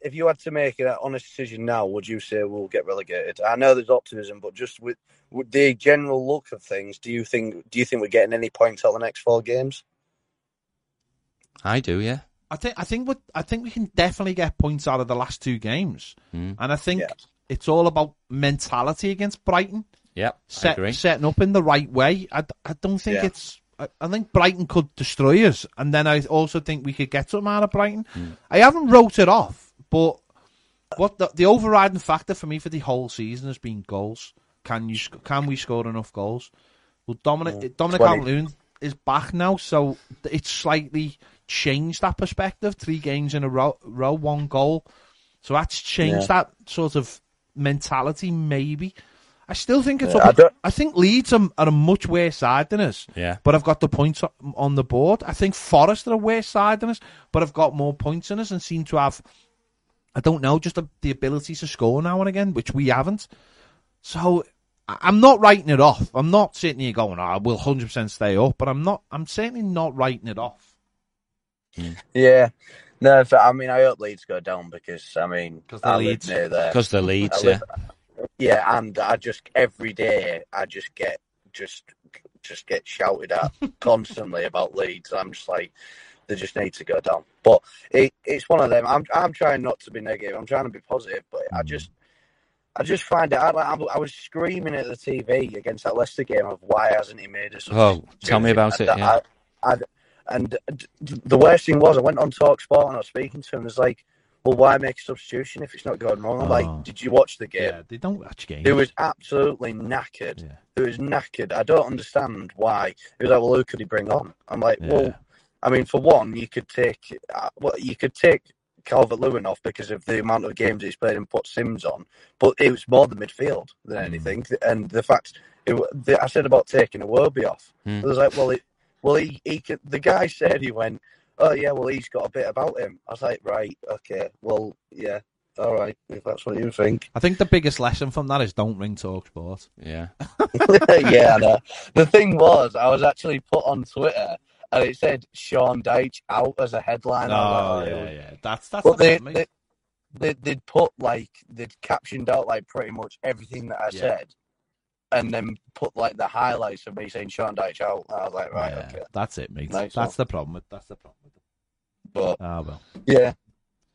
if you had to make an honest decision now, would you say we'll get relegated? I know there's optimism, but just with, with the general look of things, do you think do you think we're getting any points out of the next four games? I do, yeah. I think I think what I think we can definitely get points out of the last two games, Mm. and I think Yeah. it's all about mentality against Brighton. Yep, I set, setting up in the right way. I, I don't think Yeah. it's. I, I think Brighton could destroy us, and then I also think we could get something out of Brighton. Hmm. I haven't wrote it off, but what the, the overriding factor for me for the whole season has been goals. Can you can we score enough goals? Well, Dominic Dominic 20. Calvert-Lewin is back now, so it's slightly changed that perspective. Three games in a row, row one goal, so that's changed that sort of mentality. Maybe I still think it's. Yeah, up, I I think Leeds are, are a much worse side than us. Yeah. But I've got the points on the board. I think Forest are a worse side than us, but I've got more points than us and seem to have, I don't know, just the, the ability to score now and again, which we haven't. So I- I'm not writing it off. I'm not sitting here going, oh, we'll 100% stay up, but I'm not, I'm certainly not writing it off. Yeah. No, I mean I hope Leeds go down because I mean 'Cause they're I live Leeds. Because the Leeds, yeah. Yeah, and I just every day I just get just just get shouted at constantly about Leeds. I'm just like they just need to go down. But it, it's one of them. I'm I'm trying not to be negative. I'm trying to be positive, but I just mm. I just find it. I, I, I was screaming at the TV against that Leicester game of why hasn't he made us? Oh, tell me about it, yeah. I, I, and the worst thing was, I went on Talk Sport and I was speaking to him. It was like, well, why make a substitution if it's not going wrong? I'm Oh. like, did you watch the game? Yeah, they don't watch games. It was absolutely knackered. Yeah. He was knackered. I don't understand why. He was like, "Well, who could he bring on?" I'm like, Yeah. "Well, I mean, for one, you could take, uh, well, you could take Calvert Lewin off because of the amount of games he's played and put Simms on, but it was more the midfield than Mm. anything. And the fact, it, the, I said about taking Iwobi off. Hmm. It was like, well, it, well, he, he could, the guy said he went, oh yeah, well, he's got a bit about him. I was like, right, okay, well, yeah, all right, if that's what you think. I think the biggest lesson from that is don't ring Talk Sport. Yeah. yeah, I know. The thing was, I was actually put on Twitter and it said Sean Dyche out as a headline. Oh, like, yeah, oh, yeah. That's, that's what they, problem, they, they, They'd put like, they'd captioned out like pretty much everything that I Yeah. said and then put like the highlights of me saying Sean Dyche out. I was like, right, Yeah, okay. That's it, mate. Nice that's one. the problem. With, that's the problem. With. But Ah, well. yeah.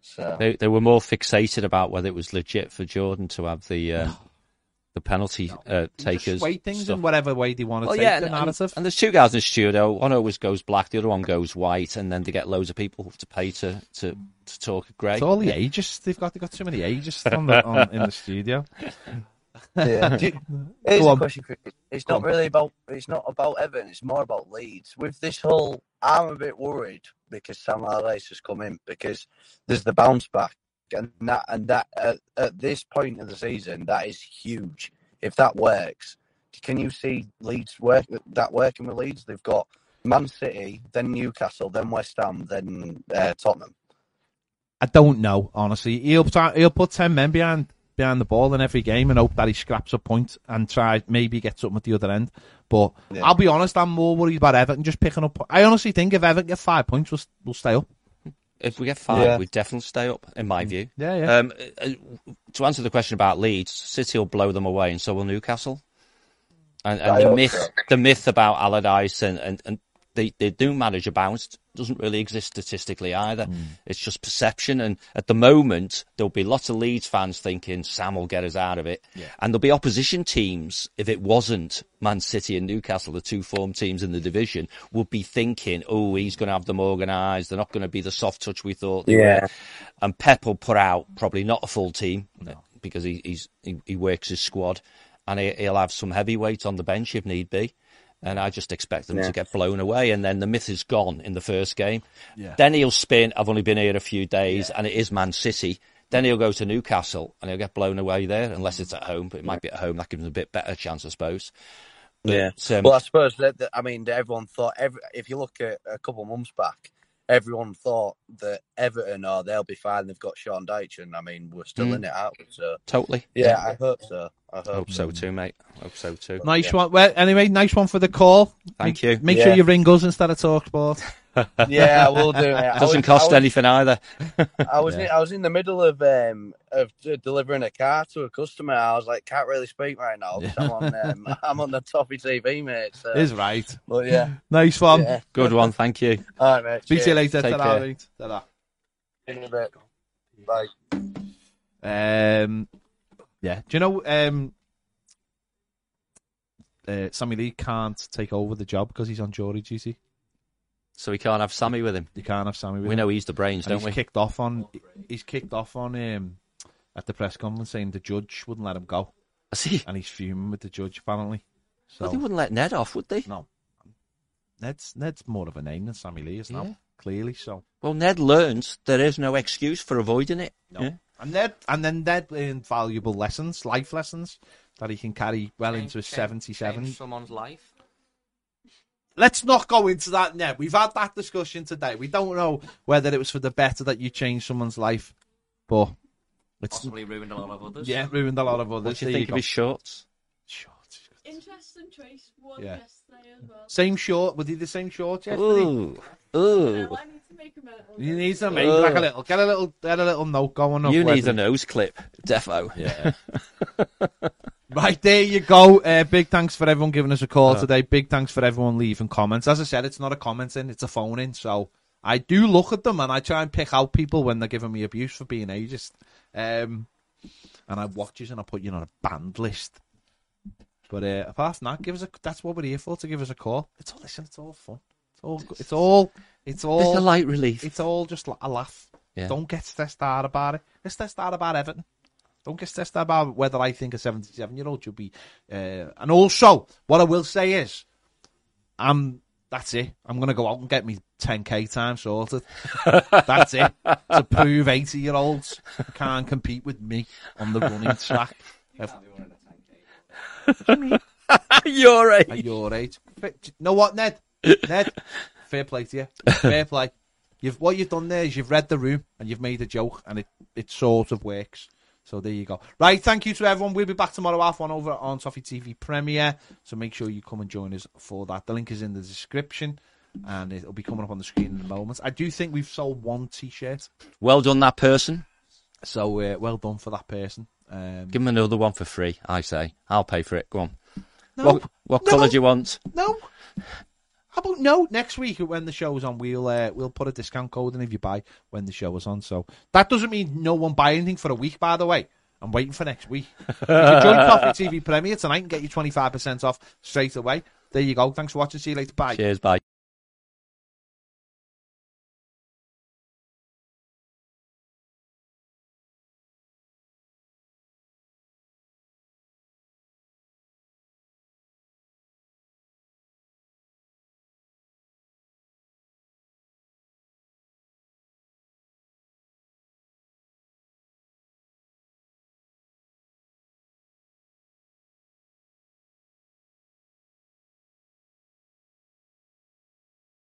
So, They they were more fixated about whether it was legit for Jordan to have the uh, the penalty uh, Just takers. sway things stuff. in whatever way they want to Well, take yeah, the and, and, narrative. and there's two guys in the studio. One always goes black, the other one goes white, and then they get loads of people to pay to to, to talk grey. it's all the ages they've got. They've got too many ages on the, on, in the studio. yeah. You- Here's Go a on. question, Chris. It's Go not on. really about it's not about Everton. It's more about Leeds. With this whole, I'm a bit worried because Sam Allardyce has come in because there's the bounce back, and that and that at, at this point of the season, that is huge. If that works, can you see Leeds work that working with Leeds? They've got Man City, then Newcastle, then West Ham, then uh, Tottenham. I don't know, honestly. He'll, try- he'll put 10 men behind behind the ball in every game and hope that he scraps a point and try maybe get something at the other end. But Yeah. I'll be honest, I'm more worried about Everton just picking up. I honestly think if Everton get five points, we'll, we'll stay up. If we get five, Yeah. we definitely stay up, in my view. Yeah, yeah. Um, uh, to answer the question about Leeds, City will blow them away, and so will Newcastle. And, and the myth, so. the myth about Allardyce and, and, and they, they do manage a bounce doesn't really exist statistically either. Hmm. It's just perception. And at the moment, there'll be lots of Leeds fans thinking Sam will get us out of it. And there'll be opposition teams, if it wasn't Man City and Newcastle, the two form teams in the division, would be thinking, oh, he's going to have them organised. They're not going to be the soft touch we thought they Yeah. were. And Pep will put out probably not a full team because he, he's, he, he works his squad and he, he'll have some heavyweight on the bench if need be. And I just expect them Yeah. to get blown away. And then the myth is gone in the first game. Yeah. Then he'll spin, I've only been here a few days and it is Man City. Then he'll go to Newcastle and he'll get blown away there unless it's at home, but it might be at home. That gives him a bit better chance, I suppose. But, Yeah. um, well, I suppose that, that- I mean, everyone thought every, if you look at a couple of months back, everyone thought that Everton, oh, they'll be fine. They've got Sean Dyche, and I mean, we're still Mm. in it out. So totally. yeah, I hope so. I hope, Hope so too, mate. I Hope so too. Nice yeah. one. Well, anyway, nice one for the call. Thank make, you. Make sure you ring us instead of Talk Sport. Yeah, I will do it. Doesn't was- cost was, anything either. I was Yeah. in, I was in the middle of um of delivering a car to a customer. I was like, can't really speak right now. 'cause I'm on um, I'm on the Toffee TV, mate. So, Is right. but yeah, Nice one. yeah. Good one. Thank you. All right, mate. Speak to you later. Take Ta-ra, care. mate. Ta-ra. In a bit. Bye. Um, yeah. Do you know um, uh, Sammy Lee can't take over the job because he's on jury duty? So we can't have Sammy with him. You can't have Sammy with We him. know he's the brains, And don't he's we? kicked off on. He's kicked off on um, at the press conference saying the judge wouldn't let him go, I See, and he's fuming with the judge apparently. So well, they wouldn't let Ned off, would they? no, Ned's Ned's more of a name than Sammy Lee is now. Yeah. Clearly so. Well, Ned learns there is no excuse for avoiding it. No. Yeah. And Ned and then that learned valuable lessons, life lessons that he can carry well Change- into his seventy-seven. someone's life. let's not go into that now. We've had that discussion today. We don't know whether it was for the better that you changed someone's life, but it's Possibly ruined a lot of others. yeah, ruined a lot of others. What do you There think go. of his shorts? Shorts. Interesting choice. One Yeah. yesterday as well. Same short. Was he the same shorts yesterday? Ooh, ooh. No, I need to make a minute. You need to make like a little, get a little, get a little note going up. You need a nose clip, defo. Yeah. right there you go. Uh, big thanks for everyone giving us a call today. Big thanks for everyone leaving comments. As I said, it's not a comment in, it's a phone in. So I do look at them and I try and pick out people when they're giving me abuse for being ageist. Um, and I watch you and I put you on a banned list. But uh, apart from that, give us a. That's what we're here for. To give us a call. It's all listen. It's all fun. It's all. It's all. It's Bit all. of light relief. It's all just a laugh. Yeah. Don't get stressed out about it. Get stressed out about Everton. Don't get stressed out about whether I think a 77 year old should be. Uh, and also, what I will say is, I'm. That's it. I'm going to go out and get me 10k time sorted. that's it. To prove 80 year olds can't compete with me on the running track. If- You're right. at your age. Fa- You know what, Ned? Ned, fair play to you. Fair play. You've what you've done there is you've read the room and you've made a joke, and it it sort of works. So there you go. Right, thank you to everyone. We'll be back tomorrow half one over on Toffee TV Premiere. So make sure you come and join us for that. The link is in the description. And it'll be coming up on the screen in a moment. I do think we've sold one T-shirt, Well done, that person. so uh, well done for that person. Um, Give him another one for free. I say. I'll pay for it. Go on. no, What what No. colour do you want? No. How about no? Next week when the show is on, we'll uh, we'll put a discount code in if you buy when the show is on. So that doesn't mean no one buy anything for a week. By the way, I'm waiting for next week. you can join Toffee TV Premiere tonight and get you 25 percent off straight away. There you go. Thanks for watching. See you later. Bye. Cheers. Bye.